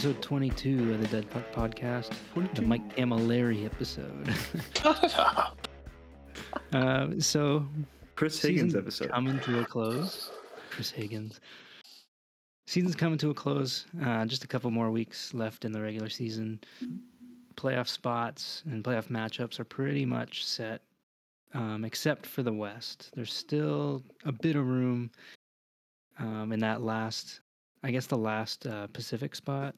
episode 22 of the Dead Puck Podcast, the Mike Cammalleri episode. uh, so, Chris Higgins episode. coming to a close. Chris Higgins. Season's coming to a close. Uh, just a couple more weeks left in the regular season. Playoff spots and playoff matchups are pretty much set, um, except for the West. There's still a bit of room um, in that last, I guess, the last uh, Pacific spot.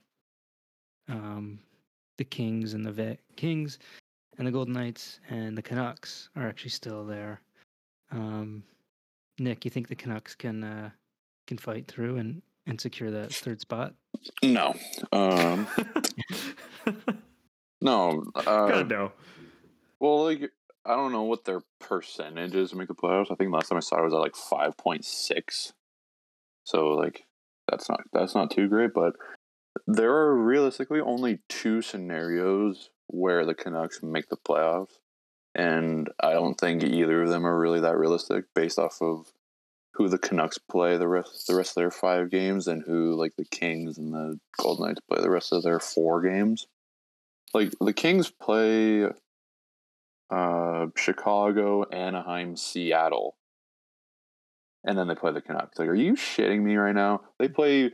Um, the Kings and the Ve- Kings and the Golden Knights and the Canucks are actually still there. Um, Nick, you think the Canucks can uh, can fight through and, and secure that third spot? No. Um, no. Uh, God no. well, like I don't know what their percentage is to make the playoffs. I think last time I saw it was at like five point six. So like that's not that's not too great, but there are realistically only two scenarios where the Canucks make the playoffs, and I don't think either of them are really that realistic based off of who the Canucks play the rest the rest of their five games and who like the Kings and the Golden Knights play the rest of their four games. Like the Kings play uh, Chicago, Anaheim, Seattle, and then they play the Canucks. Like, are you shitting me right now? They play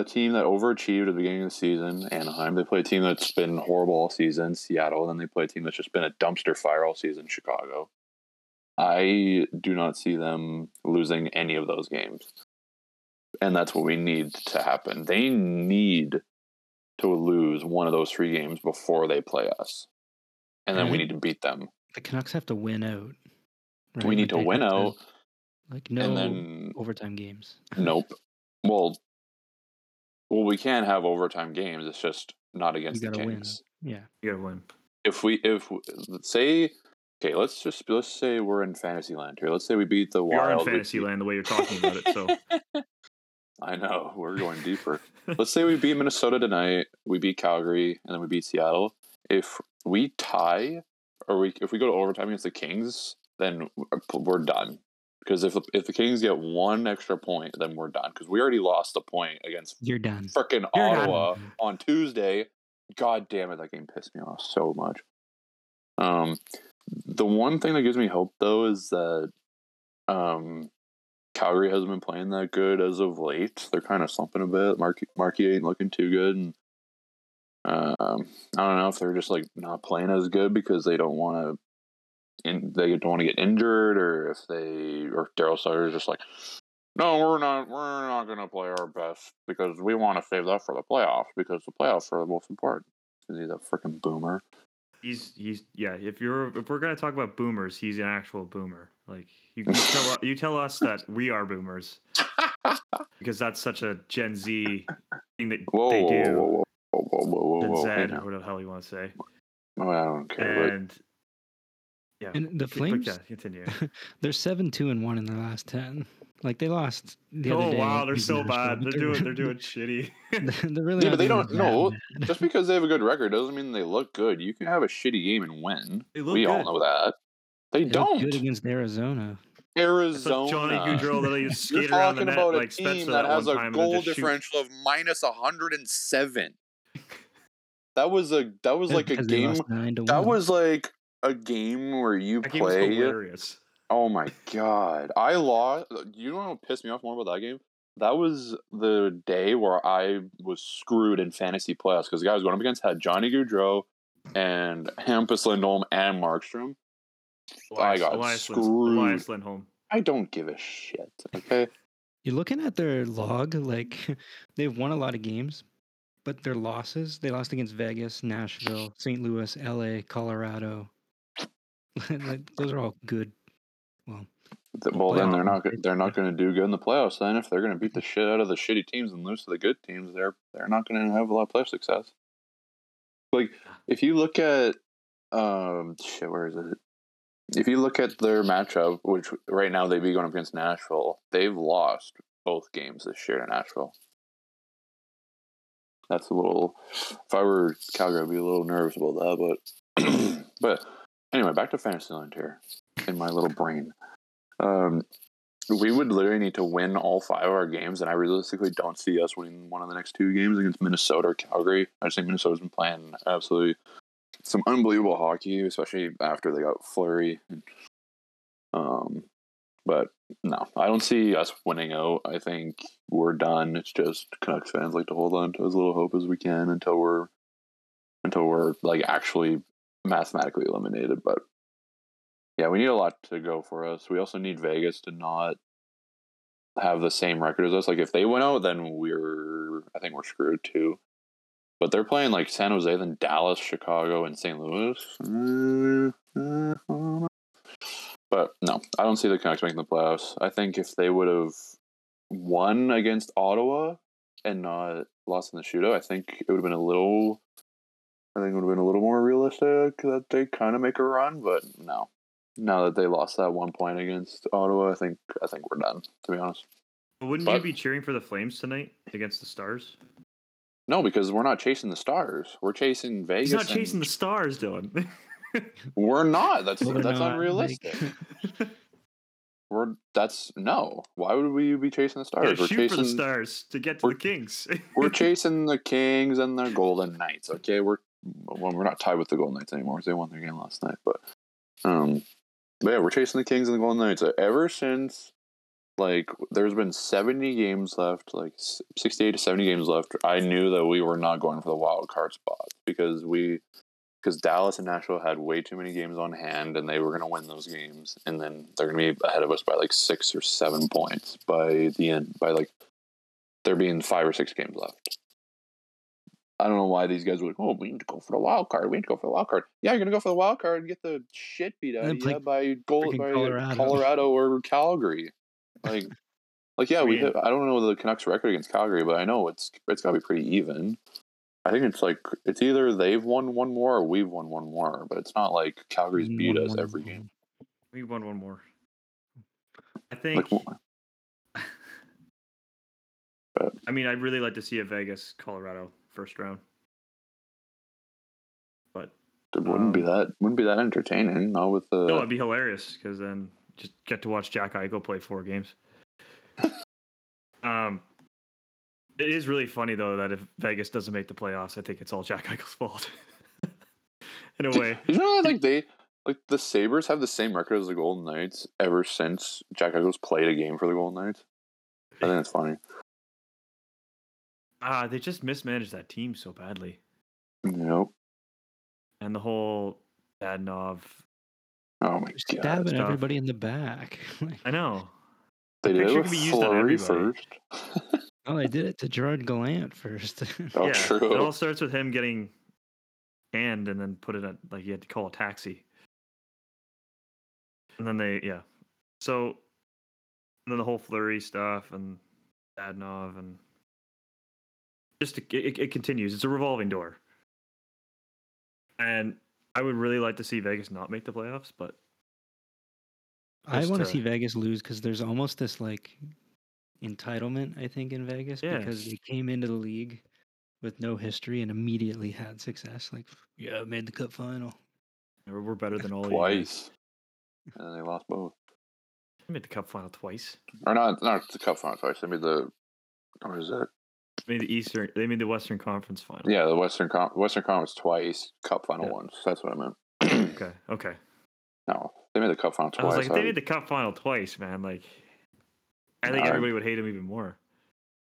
a team that overachieved at the beginning of the season, Anaheim. They play a team that's been horrible all season, Seattle. And then they play a team that's just been a dumpster fire all season, Chicago. I do not see them losing any of those games. And that's what we need to happen. They need to lose one of those three games before they play us. And then we need to beat them. The Canucks have to win out. right? We need to win have to- out. like no overtime games. nope. Well, well, we can have overtime games. It's just not You against the gotta win. Kings. Yeah. You gotta win. If we, if let's say, okay, let's just let's say we're in fantasy land here. Let's say we beat the We are in Wild. we land the way you're talking about it. So I know we're going deeper. let's say we beat Minnesota tonight. We beat Calgary, and then we beat Seattle. If we tie, or we if we go to overtime against the Kings, then we're done. Because if if the Kings get one extra point, then we're done. Because we already lost a point against You're done. freaking You're done. Ottawa on Tuesday. God damn it, that game pissed me off so much. Um, the one thing that gives me hope though is that um, Calgary hasn't been playing that good as of late. They're kind of slumping a bit. Marky, Marky ain't looking too good, and um, I don't know if they're just like not playing as good because they don't want to. In, they don't want to get injured, or if they or Daryl Sutter is just like, no, we're not. We're not going to play our best because we want to save that for the playoffs because the playoffs are the most important. Because he's a freaking boomer. he's he's yeah. If you're if we're gonna talk about boomers, he's an actual boomer. Like you, you tell you tell us that we are boomers because that's such a Gen Z thing that Whoa, they whoa, do. whoa, whoa, whoa, whoa, whoa, Gen whoa, Z, hey or whatever the hell you want to say. Oh, I don't care. but- And yeah, And the but Flames, yeah, continue. they're seven two and one in their last ten. Like they lost the other oh day. wow, they're so Nashville, bad. but They're doing they're doing shitty. they're really Yeah, but they don't- no, that just because they have a good record doesn't mean they look good. You can have a shitty game and win. They look we all know that. They, They don't. good against Arizona. It's Arizona. like Johnny Gaudreau that used to You're skate around the talking net about a like team Spencer that that has a goal then just shoot. differential of minus 107. That was a that was like a game. lost nine to That one. was like a game where you That game play. hilarious. Oh my god! I lost. You know what pissed me off more about that game? That was the day where I was screwed in fantasy playoffs because the guy I was going up against had Johnny Gaudreau and Hampus Lindholm and Markstrom. I got Elias, screwed. Elias Lindholm. I don't give a shit. Okay, You're looking at their log, like they've won a lot of games, but their losses, they lost against Vegas, Nashville, St. Louis, LA, Colorado. those are all good. Well, well then they're not they're not going to do good in the playoffs. Then if they're going to beat the shit out of the shitty teams and lose to the good teams, they're they're not going to have a lot of playoff success. Like if you look at um shit, where is it? If you look at their matchup, which right now they'd be going up against Nashville, they've lost both games this year to Nashville. That's a little. If I were Calgary, I'd be a little nervous about that. But but anyway, back to Fantasyland here in my little brain. Um, we would literally need to win all five of our games, and I realistically don't see us winning one of the next two games against Minnesota or Calgary. I just think Minnesota's been playing absolutely some unbelievable hockey, especially after they got Fleury. Um, but no, I don't see us winning out. I think we're done. It's just Canucks fans like to hold on to as little hope as we can until we're until we're like actually mathematically eliminated. But yeah, we need a lot to go for us. We also need Vegas to not have the same record as us. Like if they went out, then we're I think we're screwed too. But they're playing like San Jose, then Dallas, Chicago, and St. Louis. But no, I don't see the Canucks making the playoffs. I think if they would have won against Ottawa and not lost in the shootout, I think it would have been a little. I think it would have been a little more realistic that they kind of make a run. But no, now that they lost that one point against Ottawa, I think I think we're done. To be honest. Wouldn't But- you be cheering for the Flames tonight against the Stars? No, because we're not chasing the stars. We're chasing Vegas. He's not chasing the Stars, Dylan. We're not. That's Well, they're that's not, unrealistic. like- We're that's no. Why would we be chasing the Yeah, stars? we're shoot chasing. for the Stars to get to the Kings. we're chasing the Kings and the Golden Knights. Okay, we're well, we're not tied with the Golden Knights anymore. They won their game last night, but um, but yeah, we're chasing the Kings and the Golden Knights. Uh, Ever since like there's been 70 games left, like 68 to 70 games left. I knew that we were not going for the wild card spot because we because Dallas and Nashville had way too many games on hand and they were going to win those games and then they're going to be ahead of us by like 6 or 7 points by the end by like there being 5 or 6 games left. I don't know why these guys were like, oh, we need to go for the wild card. We need to go for the wild card. Yeah, you're gonna go for the wild card and get the shit beat out of you by goal by Colorado. Colorado. or Calgary. Like, like yeah, we. Hit, I don't know the Canucks record against Calgary, but I know it's it's gotta be pretty even. I think it's like it's either they've won one more or we've won one more, but it's not like Calgary's beat One, us one, every one. game. we won one more. I think. Like, I mean, I'd really like to see a Vegas Colorado first round, but it wouldn't be Um, that wouldn't be that entertaining. Not with the no, it'd be hilarious because then just get to watch Jack Eichel play four games. um, it is really funny though that if Vegas doesn't make the playoffs, I think it's all Jack Eichel's fault. In a way, You know, like they like the Sabres have the same record as the Golden Knights ever since Jack Eichel's played a game for the Golden Knights. I think it's funny. Ah, they just mismanaged that team so badly, Nope. and the whole Dadonov. Oh my Just god. stabbing stuff. everybody in the back. I know. They did picture it with be used on Fleury first. oh, they did it to Gerard Gallant first. oh, yeah, true. it all starts with him getting canned and then put it at like he had to call a taxi. And then they yeah. So and then the whole Fleury stuff and Dadonov and just it, it, it continues. It's a revolving door. And I would really like to see Vegas not make the playoffs, but I want to to- see Vegas lose because there's almost this like entitlement, I think, in Vegas because they came into the league with no history and immediately had success. Like, yeah, I made the cup final. we're, we're better than all of you. Twice. And they lost both. I made the cup final twice. Or not not the cup final twice. They made the what is it? Made the Eastern. They made the Western Conference final. Yeah, the Western Con- Western Conference twice, cup final Yeah. once. That's what I meant. Okay. Okay. no. They made the cup final twice. I was like, I they would- made the cup final twice, man. Like, I think everybody would hate him even more.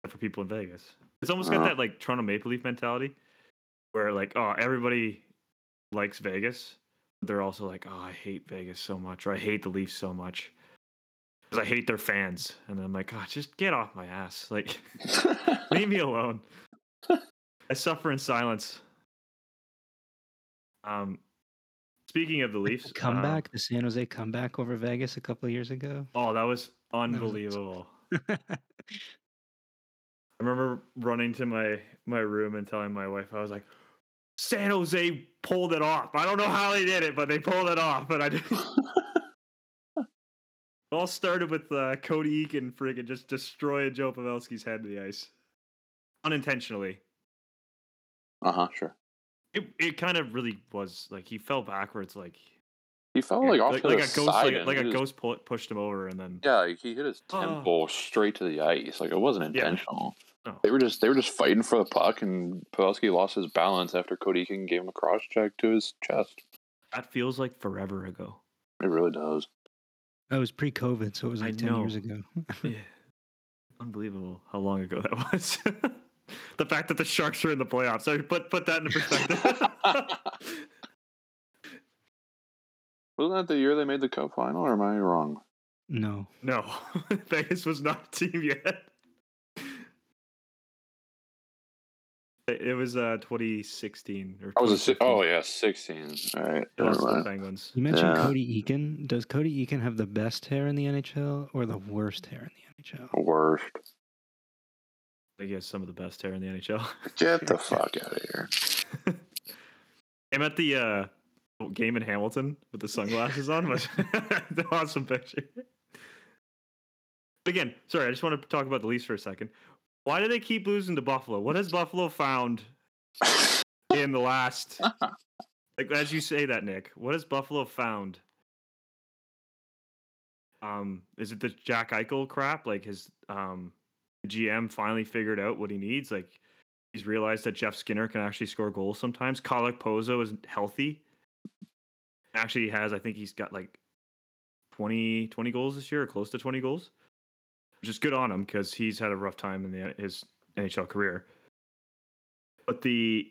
except For people in Vegas, it's almost got Uh. that like Toronto Maple Leaf mentality, where like, oh, everybody likes Vegas, but they're also like, oh, I hate Vegas so much, or I hate the Leafs so much, because I hate their fans. And then I'm like, God, just get off my ass, like, leave me alone. I suffer in silence. Um, speaking of the Leafs, the comeback, the San Jose comeback over Vegas a couple of years ago. oh, that was was- unbelievable. I remember running to my my room and telling my wife, I was like, San Jose pulled it off. I don't know how they did it, but they pulled it off. But I did. it all started with uh, Cody Eakin friggin' just destroying Joe Pavelski's head to the ice. Unintentionally. uh huh, sure. It it kind of really was like he fell backwards like He Yeah, like off like, to like the a ghost, side like, like a his- ghost pu- pushed him over, and then Yeah, like he hit his Oh. temple straight to the ice. Like it wasn't Yeah. intentional. No. They were just they were just fighting for the puck, and Pavelski lost his balance after Cody Eakin gave him a cross check to his chest. that feels like forever ago. It really does. That was pre-COVID, so it was I like ten years ago. Yeah. Unbelievable how long ago that was. the fact that the Sharks are in the playoffs. So put put that into perspective. Wasn't that the year they made the cup final, or am I wrong? no, no, Vegas was not a team yet. It it was uh 2016 or I was a oh yeah, sixteen. All right, It the. Penguins. you mentioned Yeah. Cody Eakin. Does Cody Eakin have the best hair in the NHL or the worst hair in the NHL? Worst. I think he has some of the best hair in the NHL. Get the fuck out of here. I'm at the uh, game in Hamilton with the sunglasses on. Was the awesome picture. Again, sorry, I just want to talk about the Leafs for a second. Why do they keep losing to Buffalo? What has Buffalo found in the last? Like as you say that, Nick, what has Buffalo found? Um, is it the Jack Eichel crap? Like his um, GM finally figured out what he needs. Like he's realized that Jeff Skinner can actually score goals sometimes. Kyle Okposo is healthy. Actually, he has I think he's got like 20, 20 goals this year, or close to twenty goals, which is good on him because he's had a rough time in the, his NHL career. But the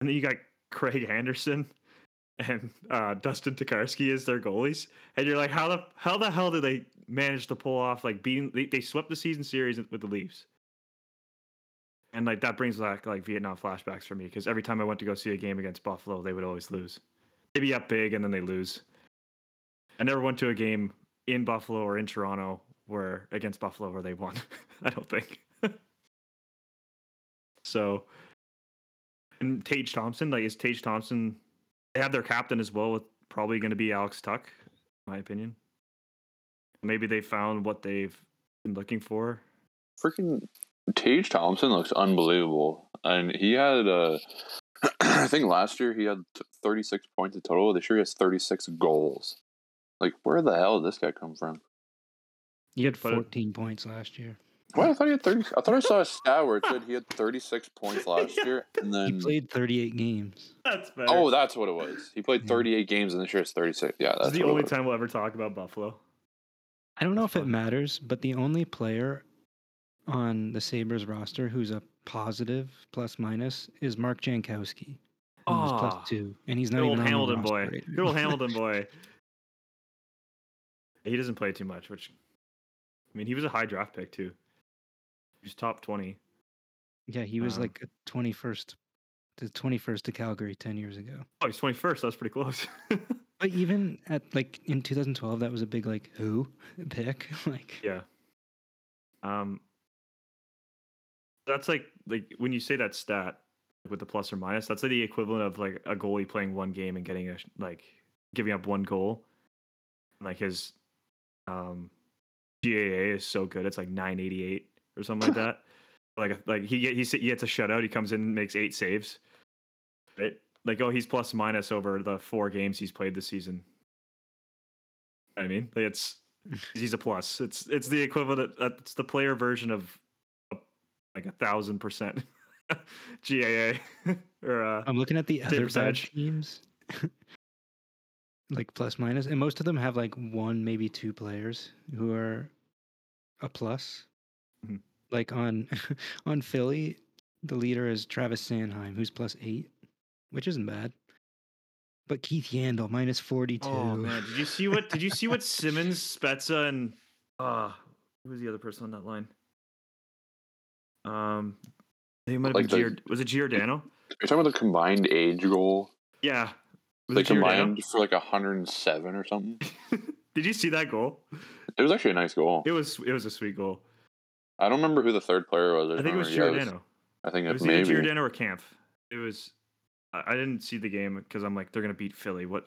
and then you got Craig Anderson and uh, Dustin Tokarski as their goalies, and you're like, how the how the hell did they manage to pull off like beating? They, they swept the season series with the Leafs, and like that brings back like Vietnam flashbacks for me because every time I went to go see a game against Buffalo, they would always lose. They'd be up big and then they lose. I never went to a game in Buffalo or in Toronto where against Buffalo where they won. I don't think. so, and Tage Thompson, like, is Tage Thompson? They have their captain as well, with probably going to be Alex Tuch, in my opinion. Maybe they found what they've been looking for. Freaking Tage Thompson looks unbelievable, and he had uh, I think last year he had 36 points in total. This year he has 36 goals. Like, where the hell did this guy come from? He had But it- 14 points last year. What I thought he had 30. I thought I saw a stat where it said he had 36 points last year, and then He played 38 games. That's better. oh, that's what it was. He played Yeah. 38 games, and this year it's 36. Yeah, this that's is the what it only was. time we'll ever talk about Buffalo. I don't know if it matters, but the only player on the Sabres roster who's a positive plus minus is Mark Jankowski. Who's Aw. plus ah. two, and he's not even old on the Hamilton boy. right Good old Hamilton boy. He doesn't play too much, which I mean, he was a high draft pick too. He was top twenty. Yeah, he was Um, like 21st, the 21st to Calgary 10 years ago. Oh, he's twenty first. That's pretty close. But even at like in 2012, that was a big like who pick. like yeah. Um. That's like like when you say that stat with the plus or minus, that's like the equivalent of like a goalie playing one game and getting a like giving up one goal. Like his um GAA is so good, it's like 988 or something like that. Like like he get he he gets a shutout, he comes in and makes eight saves. Right? Like oh he's plus minus over the four games he's played this season. I mean, like it's he's a plus. It's it's the equivalent. uh, It's the player version of a, like a thousand percent GAA or uh, I'm looking at the other bad teams, like plus minus, and most of them have like one, maybe two players who are a plus. Mhm. Like on on Philly, the leader is Travis Sanheim, who's plus eight, which isn't bad. But Keith Yandle minus forty two. Oh man, did you see what? Did you see what Simmonds, Spezza, and uh who was the other person on that line? Um, they might have Like been the- Giord- was it Giordano? You're talking about the combined age goal. Yeah, was They it Giordano? combined for like 107 or something. Did you see that goal? It was actually a nice goal. It was it was a sweet goal. I don't remember who the third player was. I think it was yeah, Giordano. I think It was maybe. either Giordano or Camp. It was. I I didn't see the game because I'm like they're gonna beat Philly. What?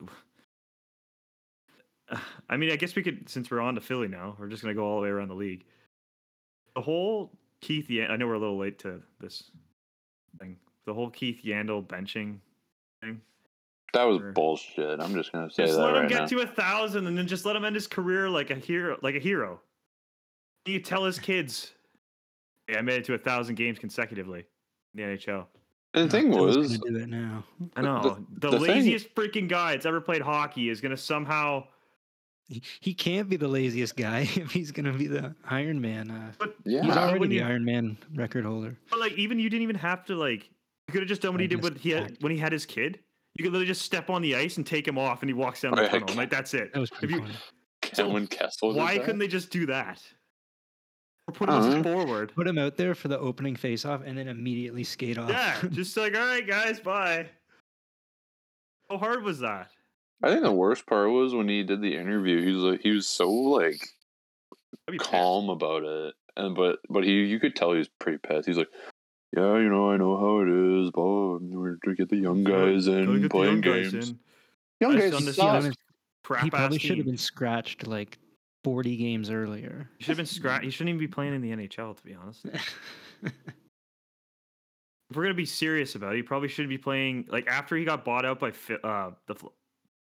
I mean, I guess we could since we're on to Philly now. We're just gonna go all the way around the league. The whole Keith. I know we're a little late to this thing. The whole Keith Yandle benching thing. That was Sure. bullshit. I'm just gonna say Just that let him right get now. to a thousand, and then just let him end his career like a hero. Like a hero. You tell his kids, "Hey, I made it to a thousand games consecutively in the NHL." And the thing Phil's was, do it now. I know the, the thing- laziest freaking guy that's ever played hockey is gonna somehow. He, he can't be the laziest guy if he's gonna be the Iron Man. Uh, But yeah, he's already when the you- Iron Man record holder. but like even you didn't even have to like. You could have just done what I he did just when he had when he had his kid. You could literally just step on the ice and take him off, and he walks down the Right, tunnel. Like that's it. That was If pretty you- funny. Cameron Kessel. did Why couldn't they just do that? Or put I him don't forward. Put him out there for the opening face-off and then immediately skate off. Yeah, just like, all right, guys, bye. How hard was that? I think the worst part was when he did the interview. He was like, he was so like I'd pissed. calm about it, and but but he you could tell he was pretty pissed. He's like, yeah, you know, I know how it is, but we're to get the young guys Gotta in playing young games. in. Young I guys just suck. understand Crap he probably should have been scratched like 40 games earlier. He should have been scratched. He shouldn't even be playing in the NHL, to be honest. If we're gonna be serious about it, he probably should be playing like after he got bought out by uh, the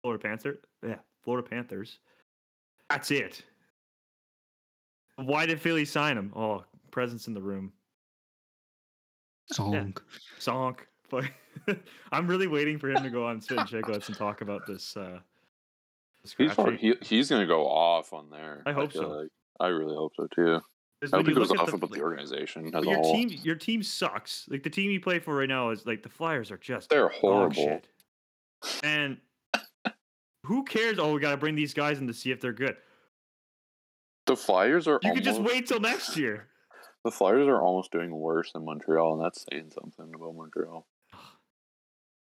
Florida Panther. Yeah, Florida Panthers. That's it. Why did Philly sign him? Oh, presence in the room. Zonk. Sonk. But I'm really waiting for him to go on Spin Chiclets and talk about this. Uh, this He's probably, he, he's gonna go off on there. I hope feel so. Like. I really hope so too. I when hope he goes off the- about the organization as but a your whole. team, your team sucks. Like the team you play for right now is like the Flyers are just They're horrible. shit. And who cares? Oh, we got to bring these guys in to see if they're good. The Flyers are You almost, could just wait till next year. The Flyers are almost doing worse than Montreal, and that's saying something about Montreal.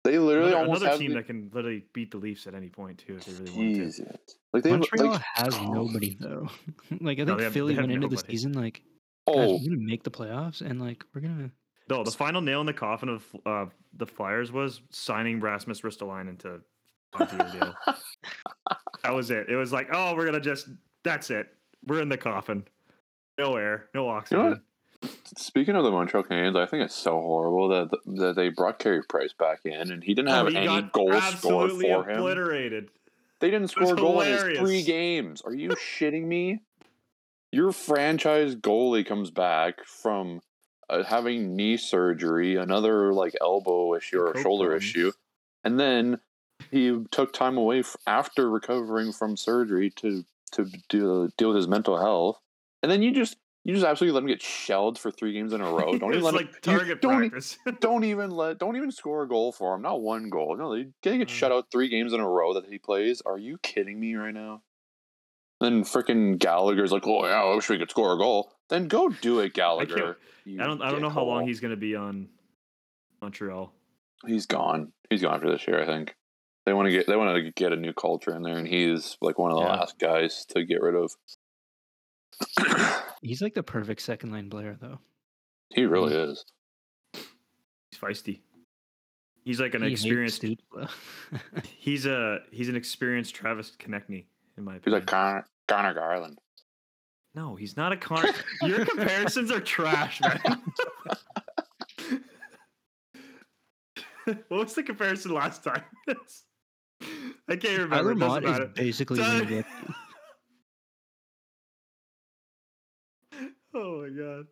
They literally Another, almost another have team the, that can literally beat the Leafs at any point too if they really want to. Like they Montreal like, has oh, nobody though. like I think they have- Philly they have went into the season like, guys, Oh, we're gonna make the playoffs and like we're gonna. No, the final nail in the coffin of uh, the Flyers was signing Rasmus Ristolainen to five-year deal. that was it. It was like, oh, we're gonna just that's it. We're in the coffin. No air, no oxygen. what? speaking of the Montreal Canadiens, I think it's so horrible that that they brought Carey Price back in, and he didn't have Oh, he any goals scored for him. obliterated. They didn't score a goal in his three games. Are you shitting me? Your franchise goalie comes back from uh, having knee surgery, another like elbow issue or shoulder problems. issue, and then he took time away f- after recovering from surgery to to deal deal with his mental health, and then you just you just absolutely let him get shelled for three games in a row. Don't it's even let like him, you target don't, practice. don't even let don't even score a goal for him. Not one goal. No, they getting get Mm. shut out three games in a row that he plays. Are you kidding me right now? Then freaking Gallagher's like, oh yeah, I wish we could score a goal. Then go do it, Gallagher. you I don't. I don't know how long he's gonna be on Montreal. he's gone. He's gone for this year. I think they want to get they want to get a new culture in there, and he's like one of the Yeah. last guys to get rid of. He's like the perfect second line player though. he really is. He's feisty. He's like an He experienced. Stützle. He's a he's an experienced Travis Konecny in my opinion. He's like Connor, Connor Garland. no, he's not a Connor. Your comparisons are trash, man. what was the comparison last time? I can't remember. Tyler It doesn't Motte is matter. basically oh my god.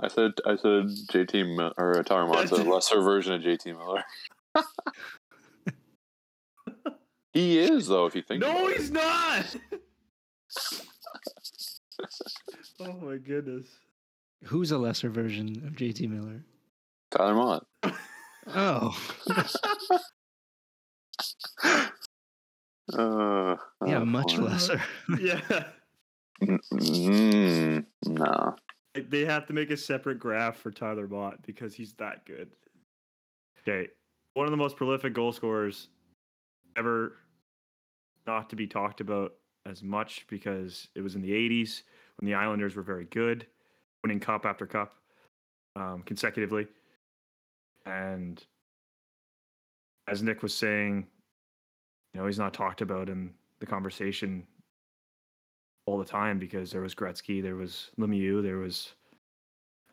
I said I said JT Mi- or Tyler Motte's a lesser version of JT Miller. he is though, if you think. No, about it. he's not. oh my goodness. Who's a lesser version of JT Miller? Tyler Motte. Oh, Uh, yeah, oh, much boy. lesser. yeah. Mm, no. They have to make a separate graph for Tyler Motte because he's that good. Okay. One of the most prolific goal scorers ever not to be talked about as much because it was in the 80s when the Islanders were very good, winning cup after cup um, consecutively. And as Nick was saying, you know, he's not talked about in the conversation all the time because there was Gretzky, there was Lemieux, there was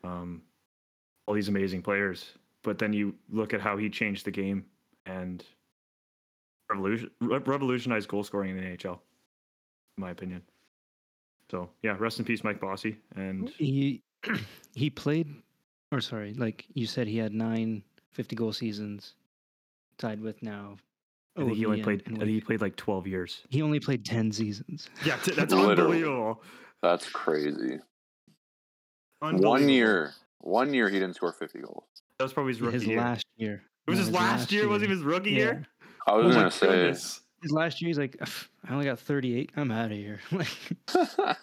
um, all these amazing players. But then you look at how he changed the game, and revolution revolutionized goal scoring in the NHL, in my opinion. So yeah, rest in peace, Mike Bossy. And He he played, or sorry, like you said, he had nine 50 goal seasons, tied with now. I think oh, he only Ovi played. and- and I think he played like twelve years. He only played 10 seasons. Yeah, t- that's Literally. unbelievable. That's crazy. One year, one year he didn't score 50 goals. That was probably his rookie His year. last year. it was No, his last, year. Wasn't his rookie Yeah. year? I was Oh my gonna say, goodness. His last year, he's like, I only got 38. I'm out of here. Like,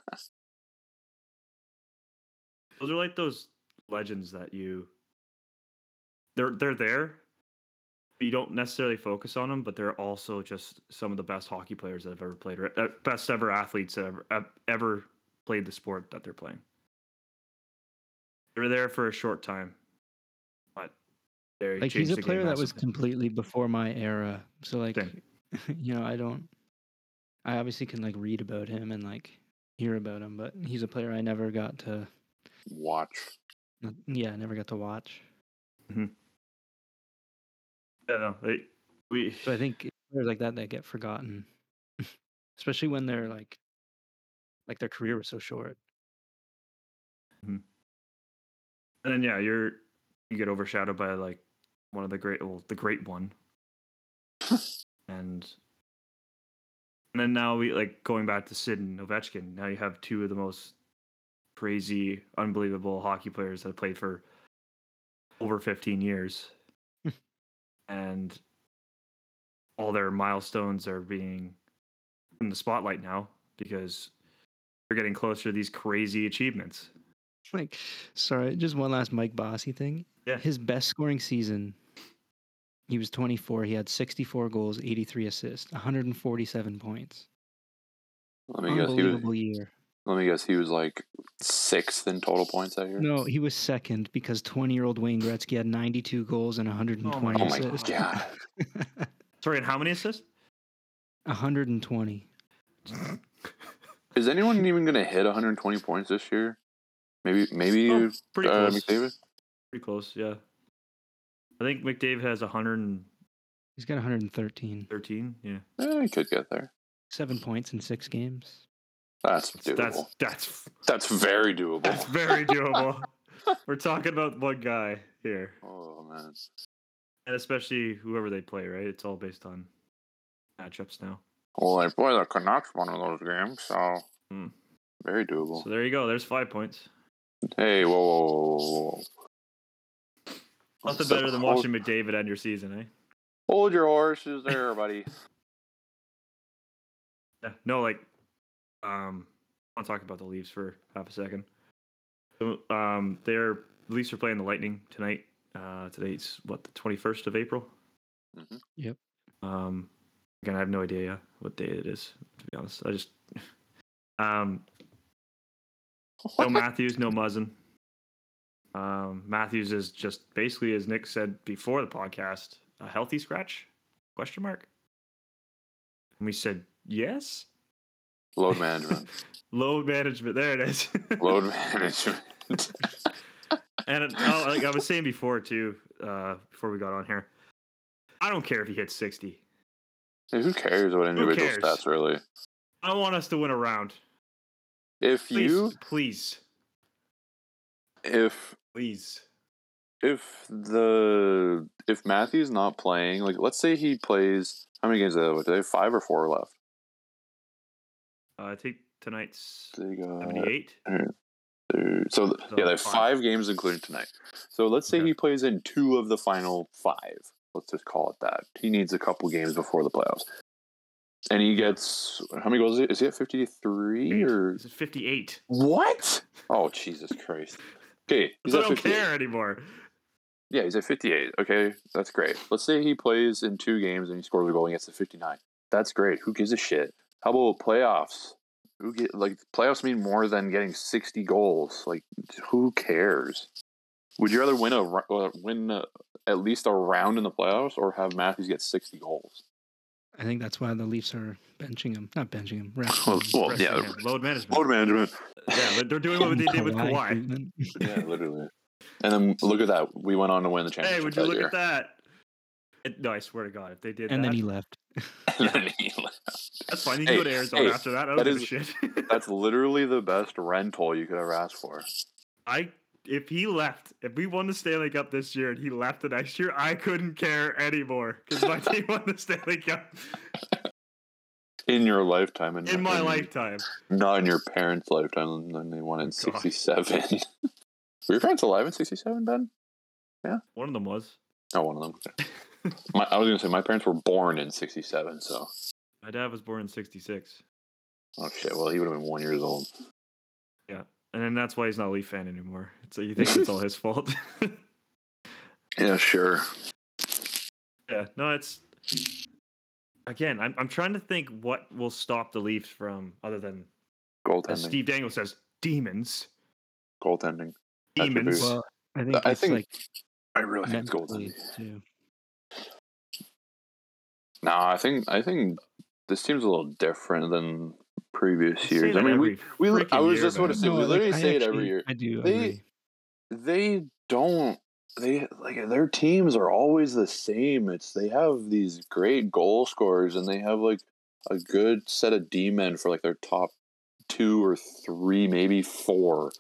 Those are like those legends that you. They're they're there. But You don't necessarily focus on them, but they're also just some of the best hockey players that have ever played, or uh, best ever athletes that ever ever played the sport that they're playing. They were there for a short time, but they like he's a the game player that was completely before my era. So like, Same. you know, I don't. I obviously can like read about him and like hear about him, but he's a player I never got to. watch. Yeah, I never got to watch. Yeah, no, they, we. So I think players like that that get forgotten, especially when they're like, like their career was so short. Mm-hmm. And then yeah, you're you get overshadowed by like one of the great well, the great one. and and then now we like going back to Sid and Ovechkin, now you have two of the most crazy, unbelievable hockey players that have played for over 15 years. And all their milestones are being in the spotlight now because they're getting closer to these crazy achievements. Like, sorry, just one last Mike Bossy thing. Yeah. His best scoring season, he was 24. He had 64 goals, 83 assists, 147 points. Let me guess, he was. Unbelievable year. Let me guess, he was like sixth in total points that year. No, he was second because 20 year old Wayne Gretzky had 92 goals and 120 Oh my assists. god! Sorry, and how many assists? 120. Is anyone even gonna hit 120 points this year? Maybe, maybe Oh, pretty uh, close. McDavid. Pretty close, yeah. I think McDavid has 100. He's got 113. 13, Yeah, Eh, he could get there. Seven points in six games. That's that's doable. that's That's, that's very doable. that's very doable. We're talking about one guy here, oh man. and especially whoever they play, right? It's all based on matchups now. Well, they play the Canucks one of those games, so Hmm. very doable. So there you go. There's five points. Hey, whoa, whoa, whoa, whoa. Nothing So- better than hold- watching McDavid end your season, eh? Hold your horses there, buddy. Yeah. No, like, um, I want to talk about the Leafs for half a second. So, um, they're the Leafs are playing the Lightning tonight. Uh, today's what the twenty first of April. Mhm. Yep. Um, again, I have no idea what day it is. To be honest, I just, um, no Matthews, no Muzzin. Um, Matthews is just basically, as Nick said before the podcast, a healthy scratch? Question mark. And we said yes. Load management. Load management. There it is. Load management. and it, oh, like I was saying before too, uh, before we got on here, I don't care if he hits sixty. Hey, who cares what individual cares? stats really? I want us to win a round. If Please, you, please, if please. if the if Matthew's not playing, like let's say he plays, how many games do they have? Five or four left? Uh, I think tonight's They got seventy-eight. So, So yeah, they have five. five games including tonight. So let's say Okay. he plays in two of the final five. Let's just call it that. He needs a couple games before the playoffs, and he gets how many goals? Is he, is he at fifty three or Is it fifty-eight? what? Oh Jesus Christ! Okay, he's I don't 58. care anymore. Yeah, he's at fifty eight. Okay, that's great. Let's say he plays in two games and he scores a goal and gets to fifty nine. That's great. Who gives a shit? How about playoffs? Who get like playoffs mean more than getting sixty goals? Like, who cares? Would you rather win a uh, win uh at least a round in the playoffs or have Matthews get sixty goals? I think that's why the Leafs are benching him. Not benching him. resting Well, him. well, yeah, him. Load management. load management. Yeah, they're doing what they did with Kawhi Kawhi. Yeah, literally. And then look at that. We went on to win the championship Hey, would you look year. at that? It- no, I swear to God, if they did and that, then he left. Then he left. that's fine. You can go to Hey, Arizona hey, after that. I don't that give a shit. That's literally the best rental you could ever ask for. I if he left, if we won the Stanley Cup this year and he left the next year, I couldn't care anymore because my team won the Stanley Cup In your lifetime, and in my and lifetime. not in your parents' lifetime. When they won in oh, God. '67. Were your parents alive in '67, Ben? Yeah, one of them was. Oh, one of them. My, I was gonna say my parents were born in '67, so My dad was born in '66, oh shit. Well, he would have been one years old. Yeah, and then that's why he's not a Leaf fan anymore. So you think it's all his fault? Yeah, sure. yeah. No, it's again. I'm I'm trying to think what will stop the Leafs from other than Goaltending. as Steve Dangle says, demons. Goaltending. That's Demons. Well, I think I it's think like I really think it's mentally goaltending. too. No, I think I think this team's a little different than previous say years. I mean, we, we I was year, just going to say we like, literally I say it every year. I do They- agree. They don't. They like their teams are always the same. It's they have these great goal scorers and they have like a good set of D men for like their top two or three, maybe four.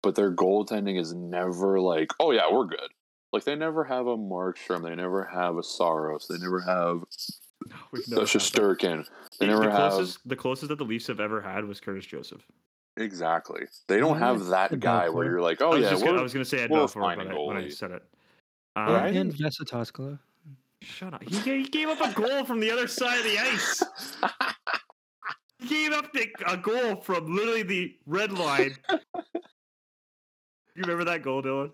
But their goaltending is never like, oh yeah, we're good. Like they never have a Markstrom, they never have a Saros, they never have We've a never had that. They The- never the have closest, the closest that the Leafs have ever had was Curtis Joseph. exactly. They don't Yeah, have that guy where you're like, I oh was yeah, gonna, we're, I was gonna say Ed we're Belfour finding but I, when I said it. Yeah, Um, I and think- Vesa Toskala. Shut up. He gave, he gave up a goal from the other side of the ice. He gave up the, a goal from literally the red line. You remember that goal, Dylan?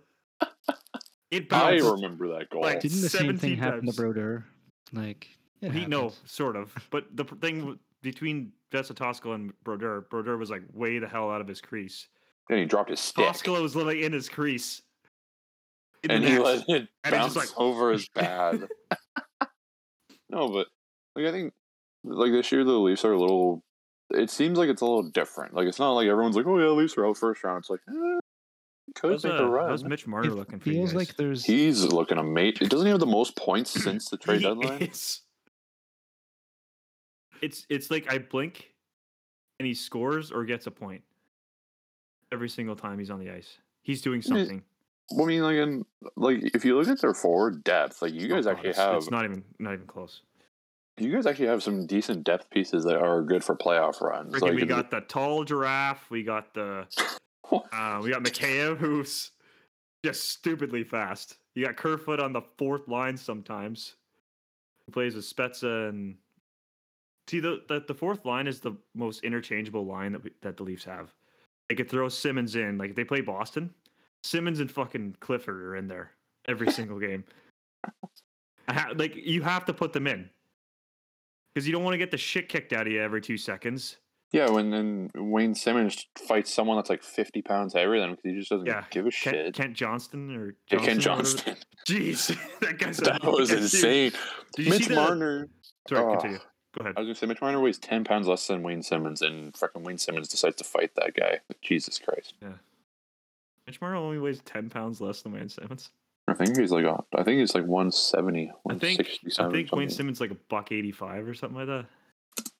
It I remember that goal. Like, Didn't the same 17 thing happen times. to Brodeur? Like, it He, no, sort of. But the thing w- between Vesa Toskala and Brodeur, Brodeur was like way the hell out of his crease. and he dropped his stick. Toskala was literally in his crease. in and he net. let it And bounce like- over his pad. no, but like I think like this year the Leafs are a little. It seems like it's a little different. Like it's not like everyone's like, oh yeah, Leafs are out first round. It's like, eh, could How's, make uh, the run. how's Mitch Marner It looking for you feels guys? like there's He's looking amazing. It doesn't he have the most points since the trade deadline? is. It's it's like I blink and he scores or gets a point every single time he's on the ice. He's doing something. Well, I mean, like, in, like if you look at their forward depth, like you Oh, guys God, actually it's- have, It's not even not even close. you guys actually have some decent depth pieces that are good for playoff runs. Freaking, Like, we got the tall giraffe. We got the uh, we got Mikheyev, who's just stupidly fast. You got Kerfoot on the fourth line sometimes. He plays with Spezza and see the, the the fourth line is the most interchangeable line that we, that the Leafs have. They could throw Simmonds in like if they play Boston. Simmonds and fucking Clifford are in there every single game. I ha- like you have to put them in because you don't want to get the shit kicked out of you every two seconds. Yeah, when then Wayne Simmonds fights someone that's like fifty pounds heavier than him because he just doesn't Yeah, give a Kent, shit. Kent Johnston or Yeah, Ken Johnston or whatever- Johnston. Jeez, that guy's a that was insane. Did you Mitch see Marner. Sorry, Oh. continue. Go ahead. I was gonna say Mitch Marner weighs ten pounds less than Wayne Simmonds, and fucking Wayne Simmonds decides to fight that guy. Jesus Christ! Yeah. Mitch Marner only weighs ten pounds less than Wayne Simmonds. I think he's like a, I think he's like 170, I think I think Wayne. Simmonds like a buck eighty five or something like that.